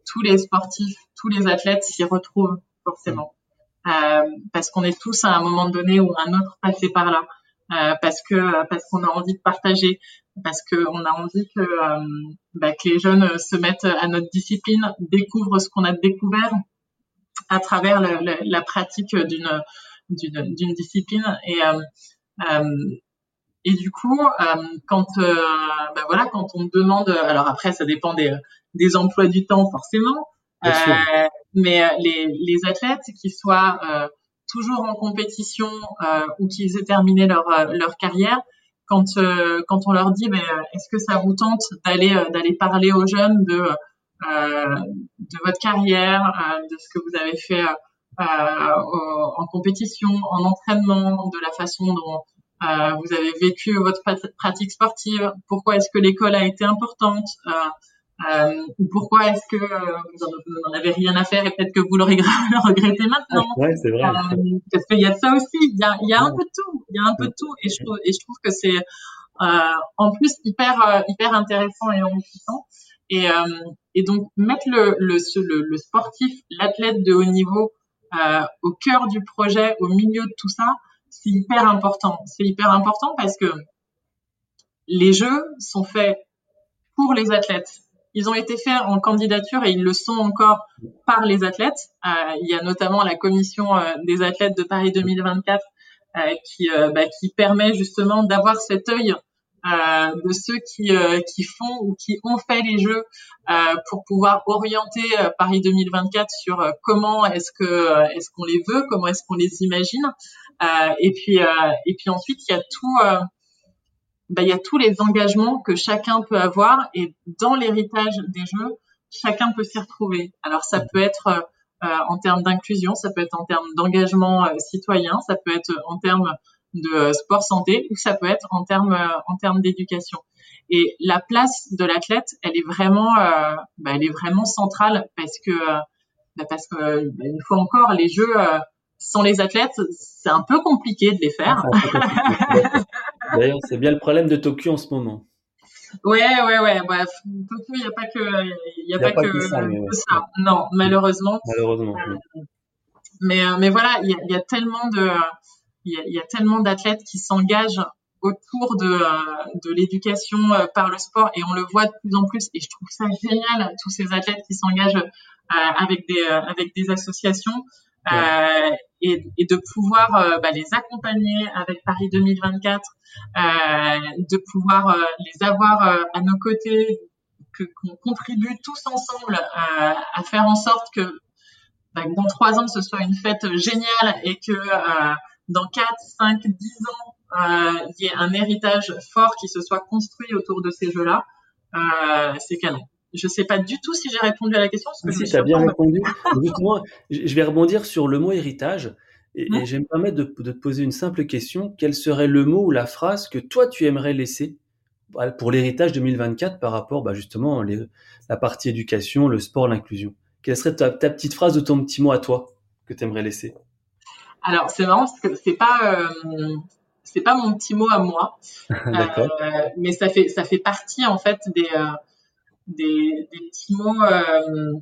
tous les sportifs, tous les athlètes s'y retrouvent forcément. Euh, parce qu'on est tous à un moment donné ou un autre passé par là, euh, parce que parce qu'on a envie de partager, parce qu'on a envie que, euh, bah, que les jeunes se mettent à notre discipline, découvrent ce qu'on a découvert à travers le, le, la pratique d'une d'une discipline. Et et du coup, quand bah voilà, quand on demande, alors après ça dépend des, des emplois du temps forcément, euh, mais euh, les, les, athlètes qui soient euh, toujours en compétition ou qui aient terminé leur, leur carrière, quand, quand on leur dit, mais est-ce que ça vous tente d'aller d'aller parler aux jeunes de de votre carrière, de ce que vous avez fait en compétition, en entraînement, de la façon dont vous avez vécu votre pratique sportive, pourquoi est-ce que l'école a été importante, euh, pourquoi est-ce que euh, vous n'en avez rien à faire et peut-être que vous (laughs) le regrettez maintenant? Ouais, c'est vrai. Euh, parce qu'il y a ça aussi, il y a, il y a un peu de tout, il y a un peu de tout. Et je trouve, et je trouve que c'est euh, en plus hyper euh, hyper intéressant et enrichissant. Et, euh, et donc mettre le, le, le, le sportif, l'athlète de haut niveau au cœur du projet, au milieu de tout ça, c'est hyper important. C'est hyper important parce que les jeux sont faits pour les athlètes ils ont été faits en candidature et ils le sont encore par les athlètes. Euh, il y a notamment la commission euh, des athlètes de Paris 2024 euh, qui, bah, qui permet justement d'avoir cet œil de ceux qui, qui font ou qui ont fait les jeux pour pouvoir orienter Paris 2024 sur comment est-ce que est-ce qu'on les veut, comment est-ce qu'on les imagine. et puis et puis ensuite il y a tout ben, il y a tous les engagements que chacun peut avoir et dans l'héritage des jeux, chacun peut s'y retrouver. Alors ça peut être en termes d'inclusion, ça peut être en termes d'engagement citoyen, ça peut être en termes de sport santé ou ça peut être en termes en termes d'éducation. Et la place de l'athlète, elle est vraiment, bah, elle est vraiment centrale parce que bah, parce que bah, une fois encore, les Jeux sans les athlètes, c'est un peu compliqué de les faire. D'ailleurs, c'est bien le problème de Tokyo en ce moment. Ouais, ouais, ouais. Bref, Tokyo, il n'y a pas que, y a, pas, que, ça, Non, malheureusement. Malheureusement. mais, euh, mais voilà, il y a, tellement de, il y a, tellement d'athlètes qui s'engagent autour de, euh, de l'éducation euh, par le sport et on le voit de plus en plus et je trouve ça génial tous ces athlètes qui s'engagent avec des avec des associations euh, et, et, de pouvoir euh, bah, les accompagner avec Paris 2024, euh, de pouvoir les avoir à nos côtés, que qu'on contribue tous ensemble à faire en sorte que bah, dans trois ans ce soit une fête géniale et que dans 4, 5, 10 ans, il y ait un héritage fort qui se soit construit autour de ces jeux-là, euh, c'est canon. Je ne sais pas du tout si j'ai répondu à la question. Parce que si, tu as bien répondu. (laughs) Justement, je vais rebondir sur le mot héritage. Et, et je vais me permettre de, de, te poser une simple question. Quel serait le mot ou la phrase que toi, tu aimerais laisser pour l'héritage 2024 par rapport bah, justement les, la partie éducation, le sport, l'inclusion? Quelle serait ta, ta, petite phrase de ton petit mot à toi que tu aimerais laisser? Alors, c'est marrant parce que c'est pas... Euh, c'est pas mon petit mot à moi, (laughs) euh, mais ça fait ça fait partie en fait des euh, des, des petits mots euh,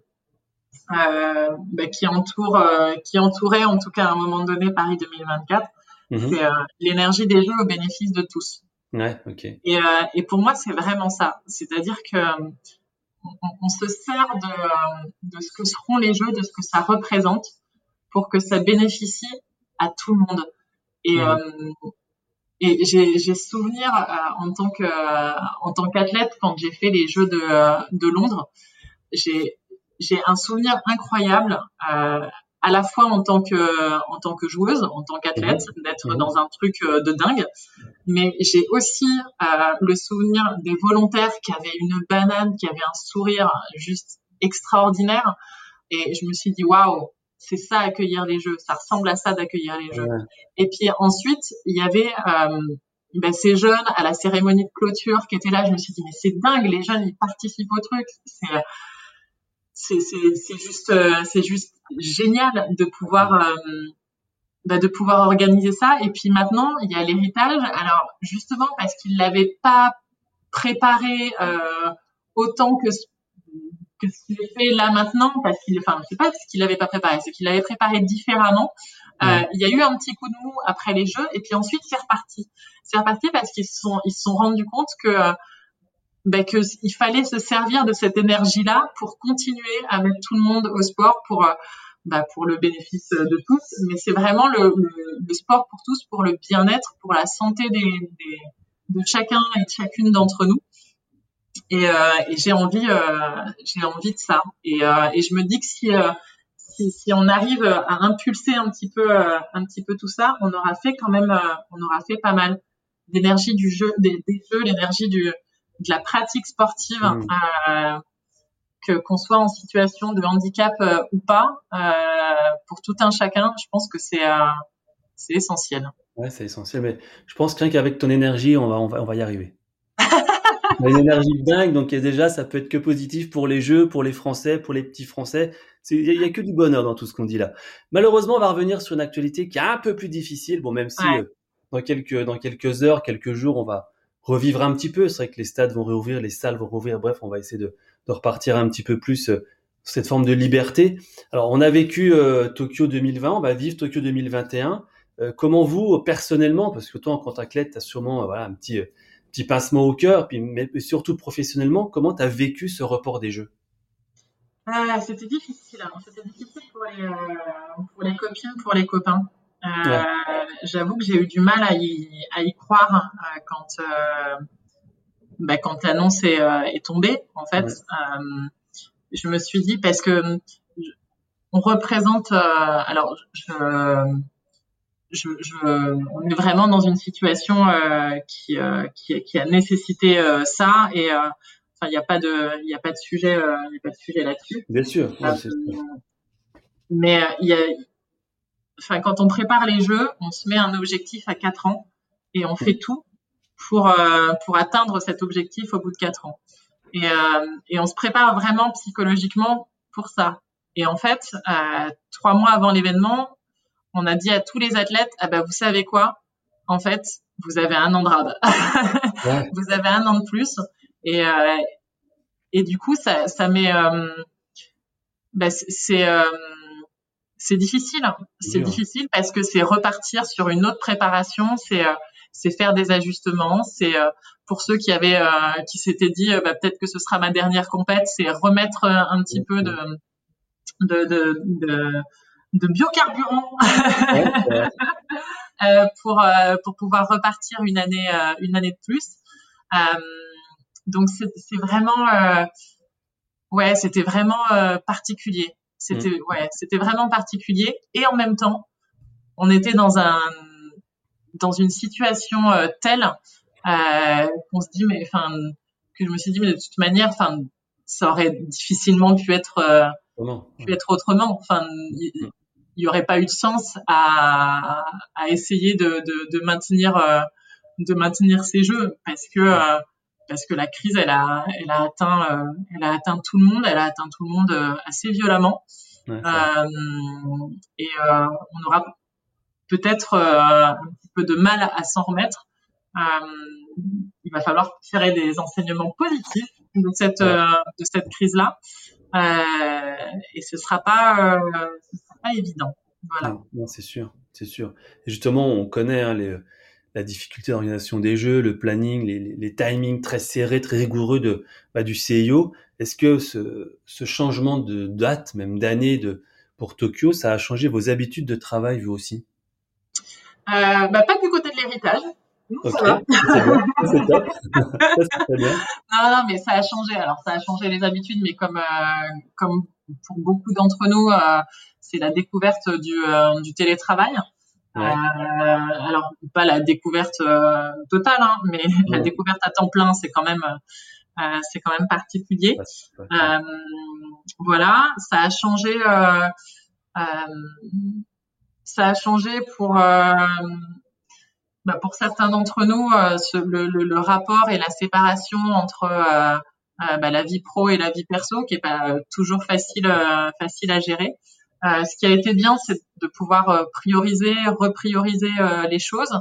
euh, bah, qui entourent, euh, qui entouraient en tout cas à un moment donné Paris 2024. Mhm. C'est l'énergie des jeux au bénéfice de tous. Ouais, ok. Et, et pour moi, c'est vraiment ça. C'est-à-dire que on, se sert de, de ce que seront les jeux, de ce que ça représente, pour que ça bénéficie à tout le monde. Et, et j'ai souvenir euh, en tant que euh, en tant qu'athlète quand j'ai fait les Jeux de, de Londres, j'ai j'ai un souvenir incroyable euh, à la fois en tant que en tant que joueuse, en tant qu'athlète, mhm. d'être mhm. dans un truc euh, de dingue, mais j'ai aussi euh, le souvenir des volontaires qui avaient une banane, qui avaient un sourire juste extraordinaire, et je me suis dit waouh, c'est ça accueillir les jeux, ça ressemble à ça d'accueillir les jeux. Et puis ensuite, il y avait euh, ben, ces jeunes à la cérémonie de clôture qui étaient là. Je me suis dit mais c'est dingue, les jeunes ils participent au truc. C'est c'est c'est juste euh, c'est juste génial de pouvoir euh, ben, de pouvoir organiser ça. Et puis maintenant il y a l'héritage. Alors justement parce qu'ils l'avaient pas préparé euh, autant que que ce qu'il fait là maintenant, parce qu'il, enfin, c'est pas ce qu'il avait pas préparé, c'est qu'il l'avait préparé différemment. Euh, il y a eu un petit coup de mou après les jeux, et puis ensuite c'est reparti. C'est reparti parce qu'ils se sont, ils se sont rendus compte que, ben, que il fallait se servir de cette énergie-là pour continuer à mettre tout le monde au sport pour, bah, pour le bénéfice de tous. Mais c'est vraiment le, le, sport pour tous, pour le bien-être, pour la santé des, des, de chacun et de chacune d'entre nous. Et, euh, et j'ai envie, euh, j'ai envie de ça. Et, euh, et je me dis que si, si, si on arrive à impulser un petit peu, un petit peu tout ça, on aura fait quand même, on aura fait pas mal d'énergie du jeu, des, des jeux, l'énergie du, de la pratique sportive. Mmh. Euh, que qu'on soit en situation de handicap euh, ou pas, euh, pour tout un chacun, je pense que c'est c'est essentiel. Ouais, c'est essentiel. Mais je pense qu'avec ton énergie, on va on va on va y arriver (laughs) (laughs) une énergie dingue, donc déjà, ça peut être que positif pour les jeux, pour les Français, pour les petits Français. Il y, a que du bonheur dans tout ce qu'on dit là. Malheureusement, on va revenir sur une actualité qui est un peu plus difficile. Bon, même si euh, dans quelques dans quelques heures, quelques jours, on va revivre un petit peu. C'est vrai que les stades vont réouvrir, les salles vont rouvrir. Bref, on va essayer de, de repartir un petit peu plus euh, cette forme de liberté. Alors, on a vécu euh, Tokyo 2020, on va vivre Tokyo 2021. comment vous, personnellement, parce que toi, en tant qu'athlète, tu as sûrement voilà, un petit petit pincement au cœur, puis, mais surtout professionnellement, comment tu as vécu ce report des Jeux? Ah, C'était difficile. Hein. C'était difficile pour les, euh, pour les copines, pour les copains. Euh, J'avoue que j'ai eu du mal à y, à y croire euh, quand, euh, bah, quand l'annonce est, euh, est, tombée, en fait. je me suis dit, parce que on représente, alors je je, je, on est vraiment dans une situation euh, qui, euh, qui, qui, a nécessité euh, ça et euh, enfin il n'y a pas de il a pas de sujet il a pas de sujet là-dessus. Bien sûr. mais il y a, enfin, quand on prépare les jeux, on se met un objectif à quatre ans et on fait tout pour pour atteindre cet objectif au bout de quatre ans. Et, et on se prépare vraiment psychologiquement pour ça. Et en fait, trois mois avant l'événement, on a dit à tous les athlètes, ah bah, vous savez quoi? En fait, vous avez un an de rade. (laughs) vous avez un an de plus. Et, euh, et du coup, ça, ça met... Euh, bah, c'est... Euh, c'est difficile, c'est difficile parce que c'est repartir sur une autre préparation, c'est c'est faire des ajustements, c'est pour ceux qui avaient qui s'étaient dit bah, peut-être que ce sera ma dernière compète, c'est remettre un petit peu de de, de, de de biocarburant (laughs) euh, pour euh, pour pouvoir repartir une année euh, une année de plus. donc c'est vraiment ouais c'était vraiment particulier. C'était mm. ouais c'était vraiment particulier et en même temps on était dans un dans une situation telle qu'on se dit mais enfin que je me suis dit mais de toute manière enfin ça aurait difficilement pu être pu être autrement. Enfin, il n'y aurait pas eu de sens à, à essayer de, de, de maintenir euh, de maintenir ces jeux parce que euh, parce que la crise elle a elle a atteint euh, elle a atteint tout le monde elle a atteint tout le monde assez violemment. Et on aura peut-être un petit peu de mal à s'en remettre. Il va falloir tirer des enseignements positifs de cette de cette crise là et ce sera pas, pas évident. Voilà. Non, c'est sûr, c'est sûr. Et justement, on connaît hein, les, la difficulté d'organisation des jeux, le planning, les, les, timings très serrés, très rigoureux de, bah, du CIO. Est-ce que ce, ce, changement de date, même d'année de, pour Tokyo, ça a changé vos habitudes de travail, vous aussi? Euh, bah, Pas du côté de l'héritage. Okay. (laughs) Ça C'est top. bien. Non, non, mais ça a changé. Alors, ça a changé les habitudes, mais comme, euh, comme pour beaucoup d'entre nous, euh, c'est la découverte du, euh, du télétravail. Ouais. Euh, alors, pas la découverte euh, totale, hein, mais (laughs) la découverte à temps plein, c'est quand même, c'est quand même particulier. voilà, ça a changé. ça a changé pour bah, pour certains d'entre nous, euh, ce, le, le, le, rapport et la séparation entre euh, euh, bah, la vie pro et la vie perso, qui est pas toujours facile, facile à gérer. Ce qui a été bien, c'est de pouvoir prioriser, reprioriser les choses.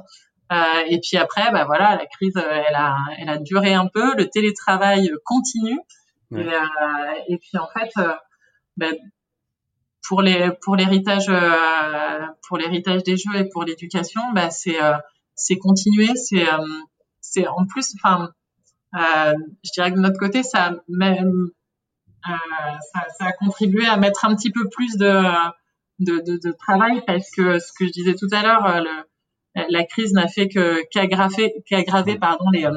et puis après, bah voilà, la crise, elle a, elle a duré un peu. Le télétravail continue. Et, et, puis en fait, bah, pour les pour l'héritage pour l'héritage des jeux et pour l'éducation, bah, c'est c'est continuer, c'est euh, c'est en plus, enfin, euh, je dirais que de notre côté, ça même euh, ça, ça, a contribué à mettre un petit peu plus de de, de, de travail parce que ce que je disais tout à l'heure, la crise n'a fait que qu'aggraver qu'aggraver pardon les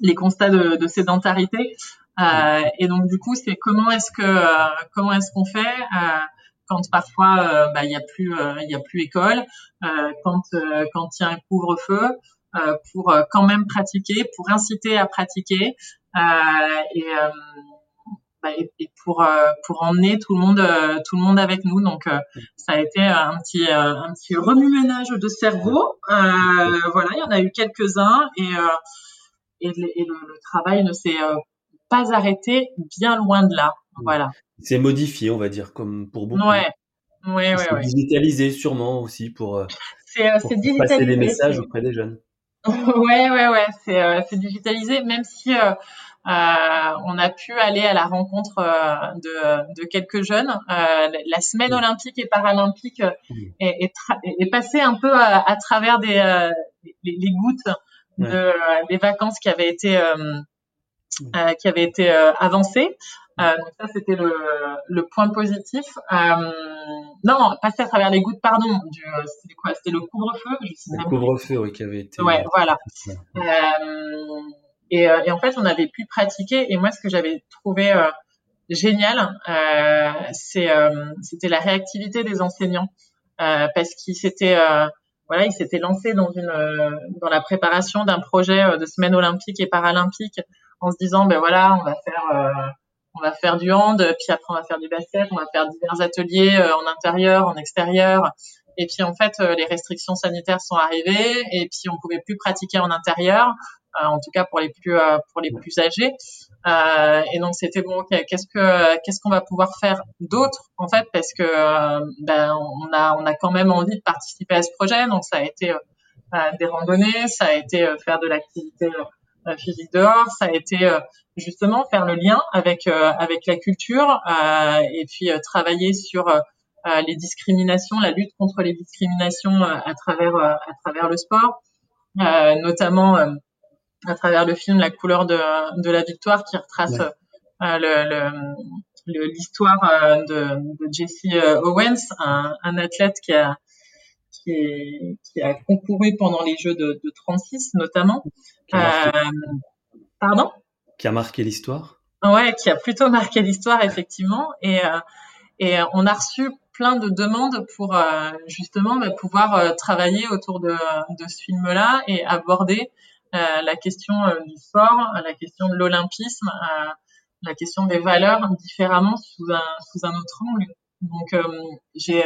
les constats de, de sédentarité. Euh, et donc du coup, c'est comment est-ce que comment est-ce qu'on fait euh, quand parfois euh, bah, il y a plus euh, il y a plus école, euh, quand quand il y a un couvre-feu, pour quand même pratiquer, pour inciter à pratiquer et bah, et, pour pour emmener tout le monde tout le monde avec nous donc ça a été un petit un petit remue-ménage de cerveau voilà il y en a eu quelques uns et et, le, et le, travail ne s'est pas arrêté bien loin de là voilà c'est modifié, on va dire, comme pour beaucoup. Ouais, ouais, ouais. ouais. Digitalisé sûrement aussi pour, euh, euh, pour passer des messages auprès des jeunes. (laughs) ouais, ouais, ouais. C'est euh, digitalisé, même si euh, euh, on a pu aller à la rencontre de, de quelques jeunes. la semaine olympique et paralympique est, est, est, passée un peu à, travers des les, les, gouttes de des vacances qui avaient été qui avaient été avancées. Euh, donc ça, c'était le, le, point positif. Euh, non, passer à travers les gouttes, pardon. Du, euh, c'était quoi? C'était le couvre-feu. Le couvre-feu, oui, qui avait été. Ouais, voilà. Euh, et, et, en fait, on avait pu pratiquer. Et moi, ce que j'avais trouvé génial, c'est c'était la réactivité des enseignants, parce qu'ils s'étaient voilà, ils s'étaient lancés dans une dans la préparation d'un projet de semaine olympique et paralympique en se disant ben voilà, on va faire on va faire du hand, puis après on va faire du basket, on va faire divers ateliers en intérieur, en extérieur. Et puis en fait, les restrictions sanitaires sont arrivées et puis on pouvait plus pratiquer en intérieur. Euh, en tout cas pour les plus euh, pour les plus âgés. Euh, et donc c'était bon, qu'est-ce que qu'est-ce qu'on va pouvoir faire d'autre en fait parce que ben on a on a quand même envie de participer à ce projet. Donc ça a été des randonnées, ça a été faire de l'activité physique dehors, ça a été justement faire le lien avec avec la culture et puis travailler sur les discriminations, la lutte contre les discriminations à travers à travers le sport, notamment à travers le film La couleur de, de la victoire qui retrace euh, le, l'histoire euh, de, de, Jesse euh, Owens, un, un, athlète qui a qui, est, qui, a concouru pendant les Jeux de, de 36 notamment. pardon? Qui a marqué l'histoire. Ouais, qui a plutôt marqué l'histoire effectivement. Et et on a reçu plein de demandes pour justement bah, pouvoir travailler autour de, de ce film-là et aborder euh, la question euh, du sport, la question de l'olympisme, euh, la question des valeurs différemment sous un, sous un autre angle. Donc j'ai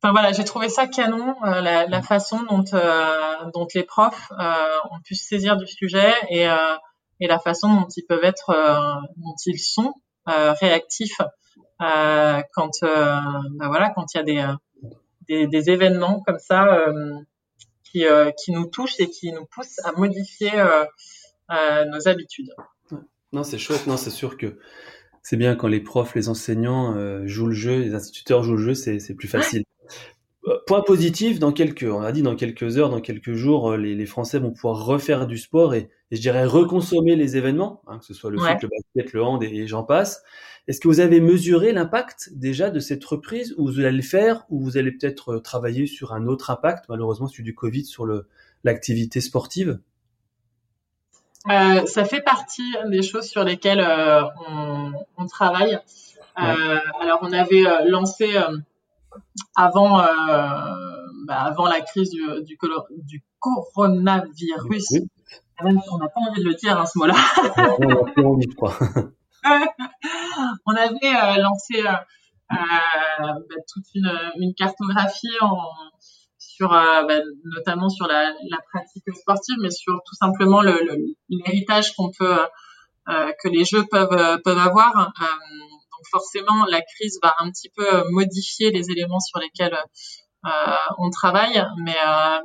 Enfin voilà, j'ai trouvé ça canon, la, la, façon dont, dont les profs ont pu se saisir du sujet et, la façon dont ils peuvent être, dont ils sont réactifs quand, bah voilà, quand il y a des, événements comme ça qui, euh, nous touche et qui nous pousse à modifier euh, euh, nos habitudes. Non, c'est chouette. Non, c'est sûr que c'est bien quand les profs, les enseignants jouent le jeu, les instituteurs jouent le jeu, c'est plus facile. Point positif, dans quelques, on a dit dans quelques heures, dans quelques jours, les, les Français vont pouvoir refaire du sport et, et je dirais reconsommer les événements, hein, que ce soit le foot, le basket, le hand et j'en passe. Est-ce que vous avez mesuré l'impact déjà de cette reprise ou vous allez le faire ou vous allez peut-être euh, travailler sur un autre impact, malheureusement celui du Covid, sur l'activité sportive? Euh, Ça fait partie des choses sur lesquelles euh, on, travaille. alors on avait lancé avant, bah, avant la crise du, du, coronavirus. On n'a pas envie de le dire, hein, ce mot-là. on n'a plus envie, je crois. (laughs) on avait euh, lancé euh, euh, bah, toute une, cartographie sur bah, notamment sur la, pratique sportive, mais sur tout simplement l'héritage qu'on peut que les jeux peuvent peuvent avoir. Forcément, la crise va un petit peu modifier les éléments sur lesquels on travaille, mais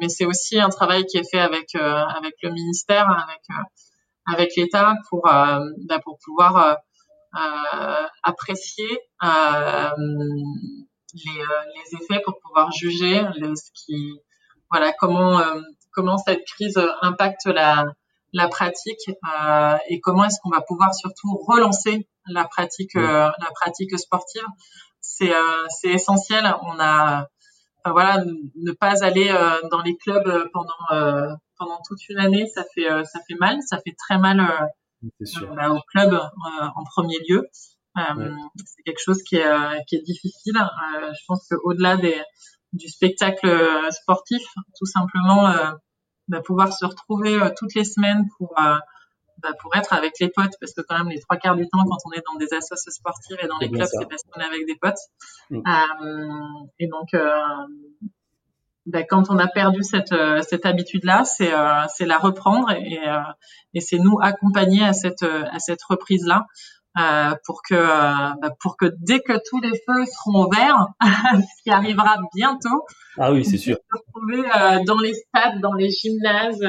mais c'est aussi un travail qui est fait avec le ministère, avec l'État pour bah, pouvoir euh, apprécier euh, les, euh, effets pour pouvoir juger ce qui, voilà, comment, comment cette crise impacte la, la pratique euh, et comment est-ce qu'on va pouvoir surtout relancer la pratique euh, la pratique sportive. C'est euh, c'est essentiel. On a voilà ne pas aller dans les clubs pendant pendant toute une année ça fait ça fait mal. Ça fait très mal euh, bah, au club euh, en premier lieu. Euh, c'est quelque chose qui est, qui est difficile. je pense qu'au-delà des, du spectacle sportif, tout simplement, bah, pouvoir se retrouver toutes les semaines pour bah, pour être avec les potes, parce que quand même les trois quarts du temps, quand on est dans des associations sportives et dans les clubs, c'est parce qu'on est avec des potes. Mm. Euh, et donc, euh, ben, quand on a perdu cette, euh, cette habitude-là, c'est euh, la reprendre et, et c'est nous accompagner à cette, à cette reprise-là. Pour que ben, pour que dès que tous les feux seront verts, (laughs) ce qui arrivera bientôt, ah oui c'est sûr, (laughs) se retrouver dans les stades, dans les gymnases,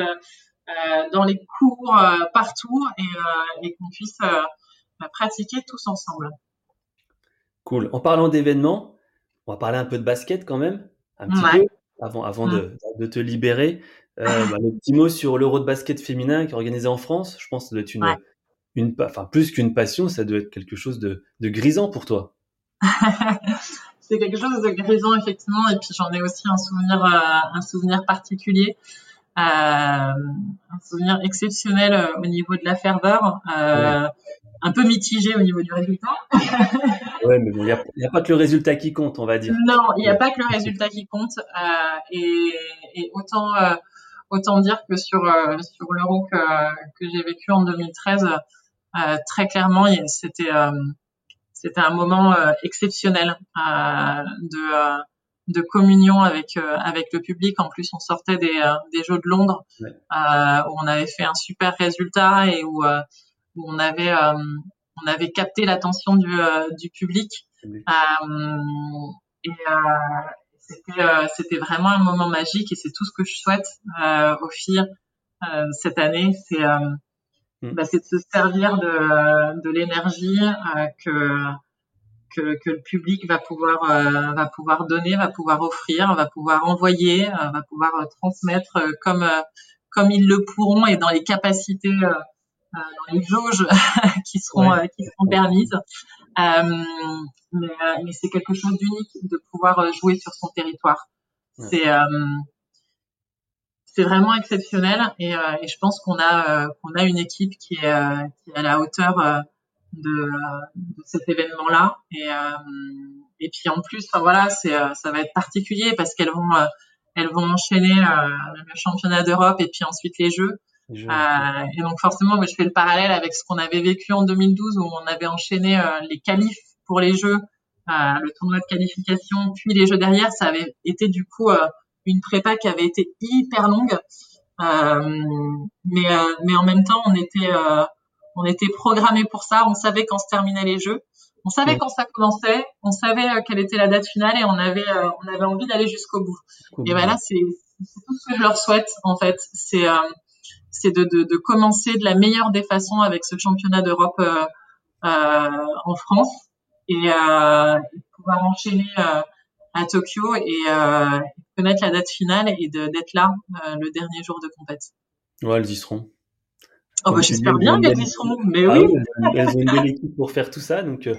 dans les cours partout et, et qu'on puisse ben, pratiquer tous ensemble. Cool. En parlant d'événements, on va parler un peu de basket quand même, un petit peu avant, avant de, mmh. de, te libérer. Euh, bah, le petit mot sur l'Euro de basket féminin qui est organisé en France. Je pense que ça doit être une, une enfin plus qu'une passion, ça doit être quelque chose de, de grisant pour toi. (laughs) c'est quelque chose de grisant effectivement, et puis j'en ai aussi un souvenir, euh, un souvenir particulier, euh, un souvenir exceptionnel euh, au niveau de la ferveur. Euh, un peu mitigé au niveau du résultat. (laughs) ouais, mais bon, il n'y a, pas que le résultat qui compte, on va dire. Non, il n'y a pas que le résultat qui compte. Euh, et, et, autant, euh, autant dire que sur, euh, sur l'euro que, que j'ai vécu en 2013, très clairement, c'était c'était un moment exceptionnel de de communion avec avec le public. En plus, on sortait des, des Jeux de Londres où on avait fait un super résultat et où, où on avait on avait capté l'attention du, du public. et c'était c'était vraiment un moment magique et c'est tout ce que je souhaite au FIR cette année. C'est mm. bah, c'est de se servir de, de l'énergie que que, que, le public va pouvoir euh, va pouvoir donner, va pouvoir offrir, va pouvoir envoyer, euh, va pouvoir euh, transmettre comme comme ils le pourront et dans les capacités dans les jauges (laughs) qui seront qui seront permises. mais, mais c'est quelque chose d'unique de pouvoir jouer sur son territoire. C'est c'est vraiment exceptionnel et, et je pense qu'on a qu'on a une équipe qui est, qui est à la hauteur de, de cet événement-là. Et, euh, et puis en plus, enfin, voilà, c'est euh, ça va être particulier parce qu'elles vont euh, elles vont enchaîner le championnat d'Europe et puis ensuite les Jeux. Euh, et donc forcément, je fais le parallèle avec ce qu'on avait vécu en 2012 où on avait enchaîné les qualifs pour les Jeux, le tournoi de qualification, puis les Jeux derrière. Ça avait été du coup une prépa qui avait été hyper longue, mais mais en même temps, on était on était programmé pour ça. On savait quand se terminaient les jeux. On savait quand ça commençait. On savait euh, quelle était la date finale et on avait, euh, on avait envie d'aller jusqu'au bout. Et voilà, c'est tout ce que je leur souhaite en fait. C'est euh, c'est de, de, de, commencer de la meilleure des façons avec ce championnat d'Europe en France et pouvoir enchaîner à Tokyo et connaître la date finale et d'être là le dernier jour de compétition. Ouais, elles y seront. Oh bah, j'espère bien qu'elles y seront, mais ah oui. Elles ont une belle équipe pour faire tout ça, donc euh,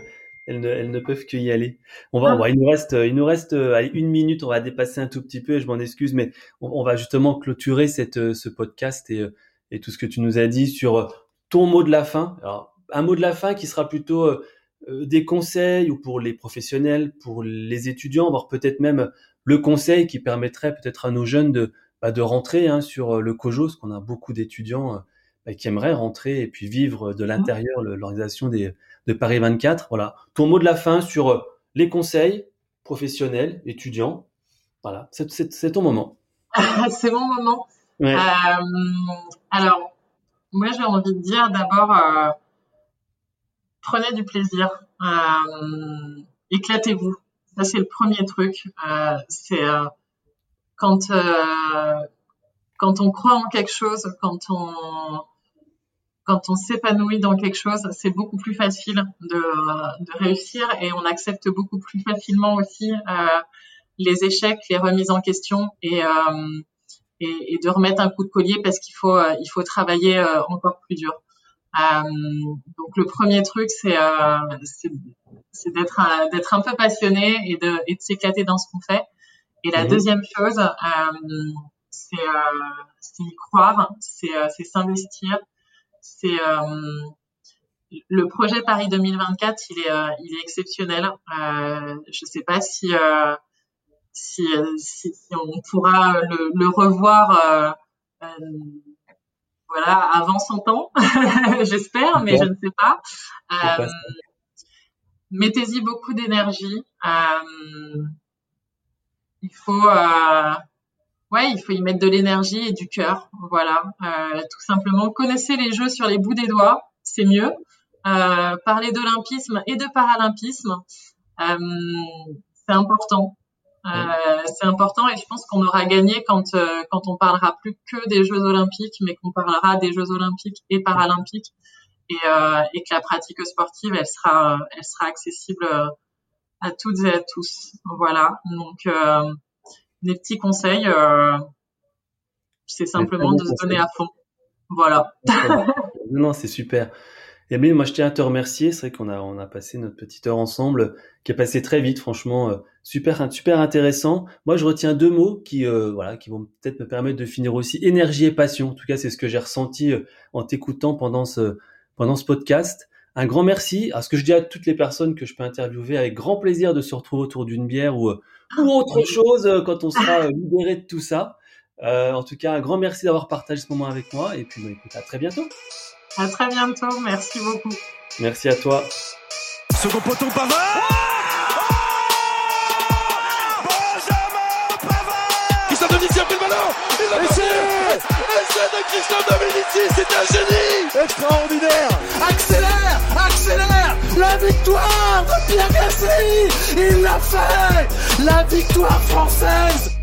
elles, ne, elles ne peuvent qu'y aller. On va, on va, il nous reste, il nous reste euh, une minute, on va dépasser un tout petit peu, je m'en excuse, mais on, on, va justement clôturer cette, euh, ce podcast et, et tout ce que tu nous as dit sur ton mot de la fin. Alors, un mot de la fin qui sera plutôt des conseils ou pour les professionnels, pour les étudiants, voire peut-être même le conseil qui permettrait peut-être à nos jeunes de, bah, de rentrer hein, sur le COJO, parce qu'on a beaucoup d'étudiants qui aimerait rentrer et puis vivre de mmh. l'intérieur l'organisation des de Paris 24. Voilà. Ton mot de la fin sur euh, les conseils professionnels, étudiants. Voilà, c'est ton moment. (laughs) c'est mon moment. Euh, alors, moi j'ai envie de dire d'abord, euh, prenez du plaisir, euh, éclatez-vous. Ça c'est le premier truc. C'est quand quand on croit en quelque chose, quand on quand on s'épanouit dans quelque chose, c'est beaucoup plus facile de, de, réussir et on accepte beaucoup plus facilement aussi euh, les échecs, les remises en question et, euh, et, et, de remettre un coup de collier parce qu'il faut, euh, il faut travailler euh, encore plus dur. Euh, donc le premier truc, c'est c'est d'être d'être un peu passionné et de, et de s'éclater dans ce qu'on fait. Et la mmh. deuxième chose, c'est y croire, c'est s'investir c'est euh, le projet Paris 2024, il est, euh, il est exceptionnel. Euh, je ne sais pas si, si, si, on pourra le, le revoir voilà, avant 100 ans, (laughs) j'espère, mais je ne sais pas. Euh, Mettez-y beaucoup d'énergie. Euh, il faut, euh, ouais, il faut y mettre de l'énergie et du cœur. Voilà, euh, tout simplement. Connaissez les jeux sur les bouts des doigts, c'est mieux. Euh, parler d'olympisme et de paralympisme, euh, c'est important. Euh, c'est important et je pense qu'on aura gagné quand euh, quand on parlera plus que des Jeux olympiques, mais qu'on parlera des Jeux olympiques et paralympiques et, euh, et que la pratique sportive, elle sera elle sera accessible à toutes et à tous. Voilà. Donc des petits conseils, euh, c'est simplement de se donner à fond. Voilà. (laughs) non, c'est super. Et bien, moi, je tiens à te remercier. C'est vrai qu'on a, on a passé notre petite heure ensemble, qui est passé très vite, franchement, euh, super, super intéressant. Moi, je retiens deux mots qui, euh, voilà, qui vont peut-être me permettre de finir aussi. Énergie et passion. En tout cas, c'est ce que j'ai ressenti en t'écoutant pendant ce, pendant ce podcast. Un grand merci. à ce que je dis à toutes les personnes que je peux interviewer, avec grand plaisir de se retrouver autour d'une bière ou, ou autre chose euh, quand on sera euh, libéré de tout ça. Euh, en tout cas, un grand merci d'avoir partagé ce moment avec moi et puis bah, écoute, à très bientôt. À très bientôt. Merci beaucoup. Merci à toi. Second poteau Pavard de Christophe Dominici, c'est un génie. Extraordinaire. Accélère Accélère. La victoire de Pierre Gasly. Il l'a fait. La victoire française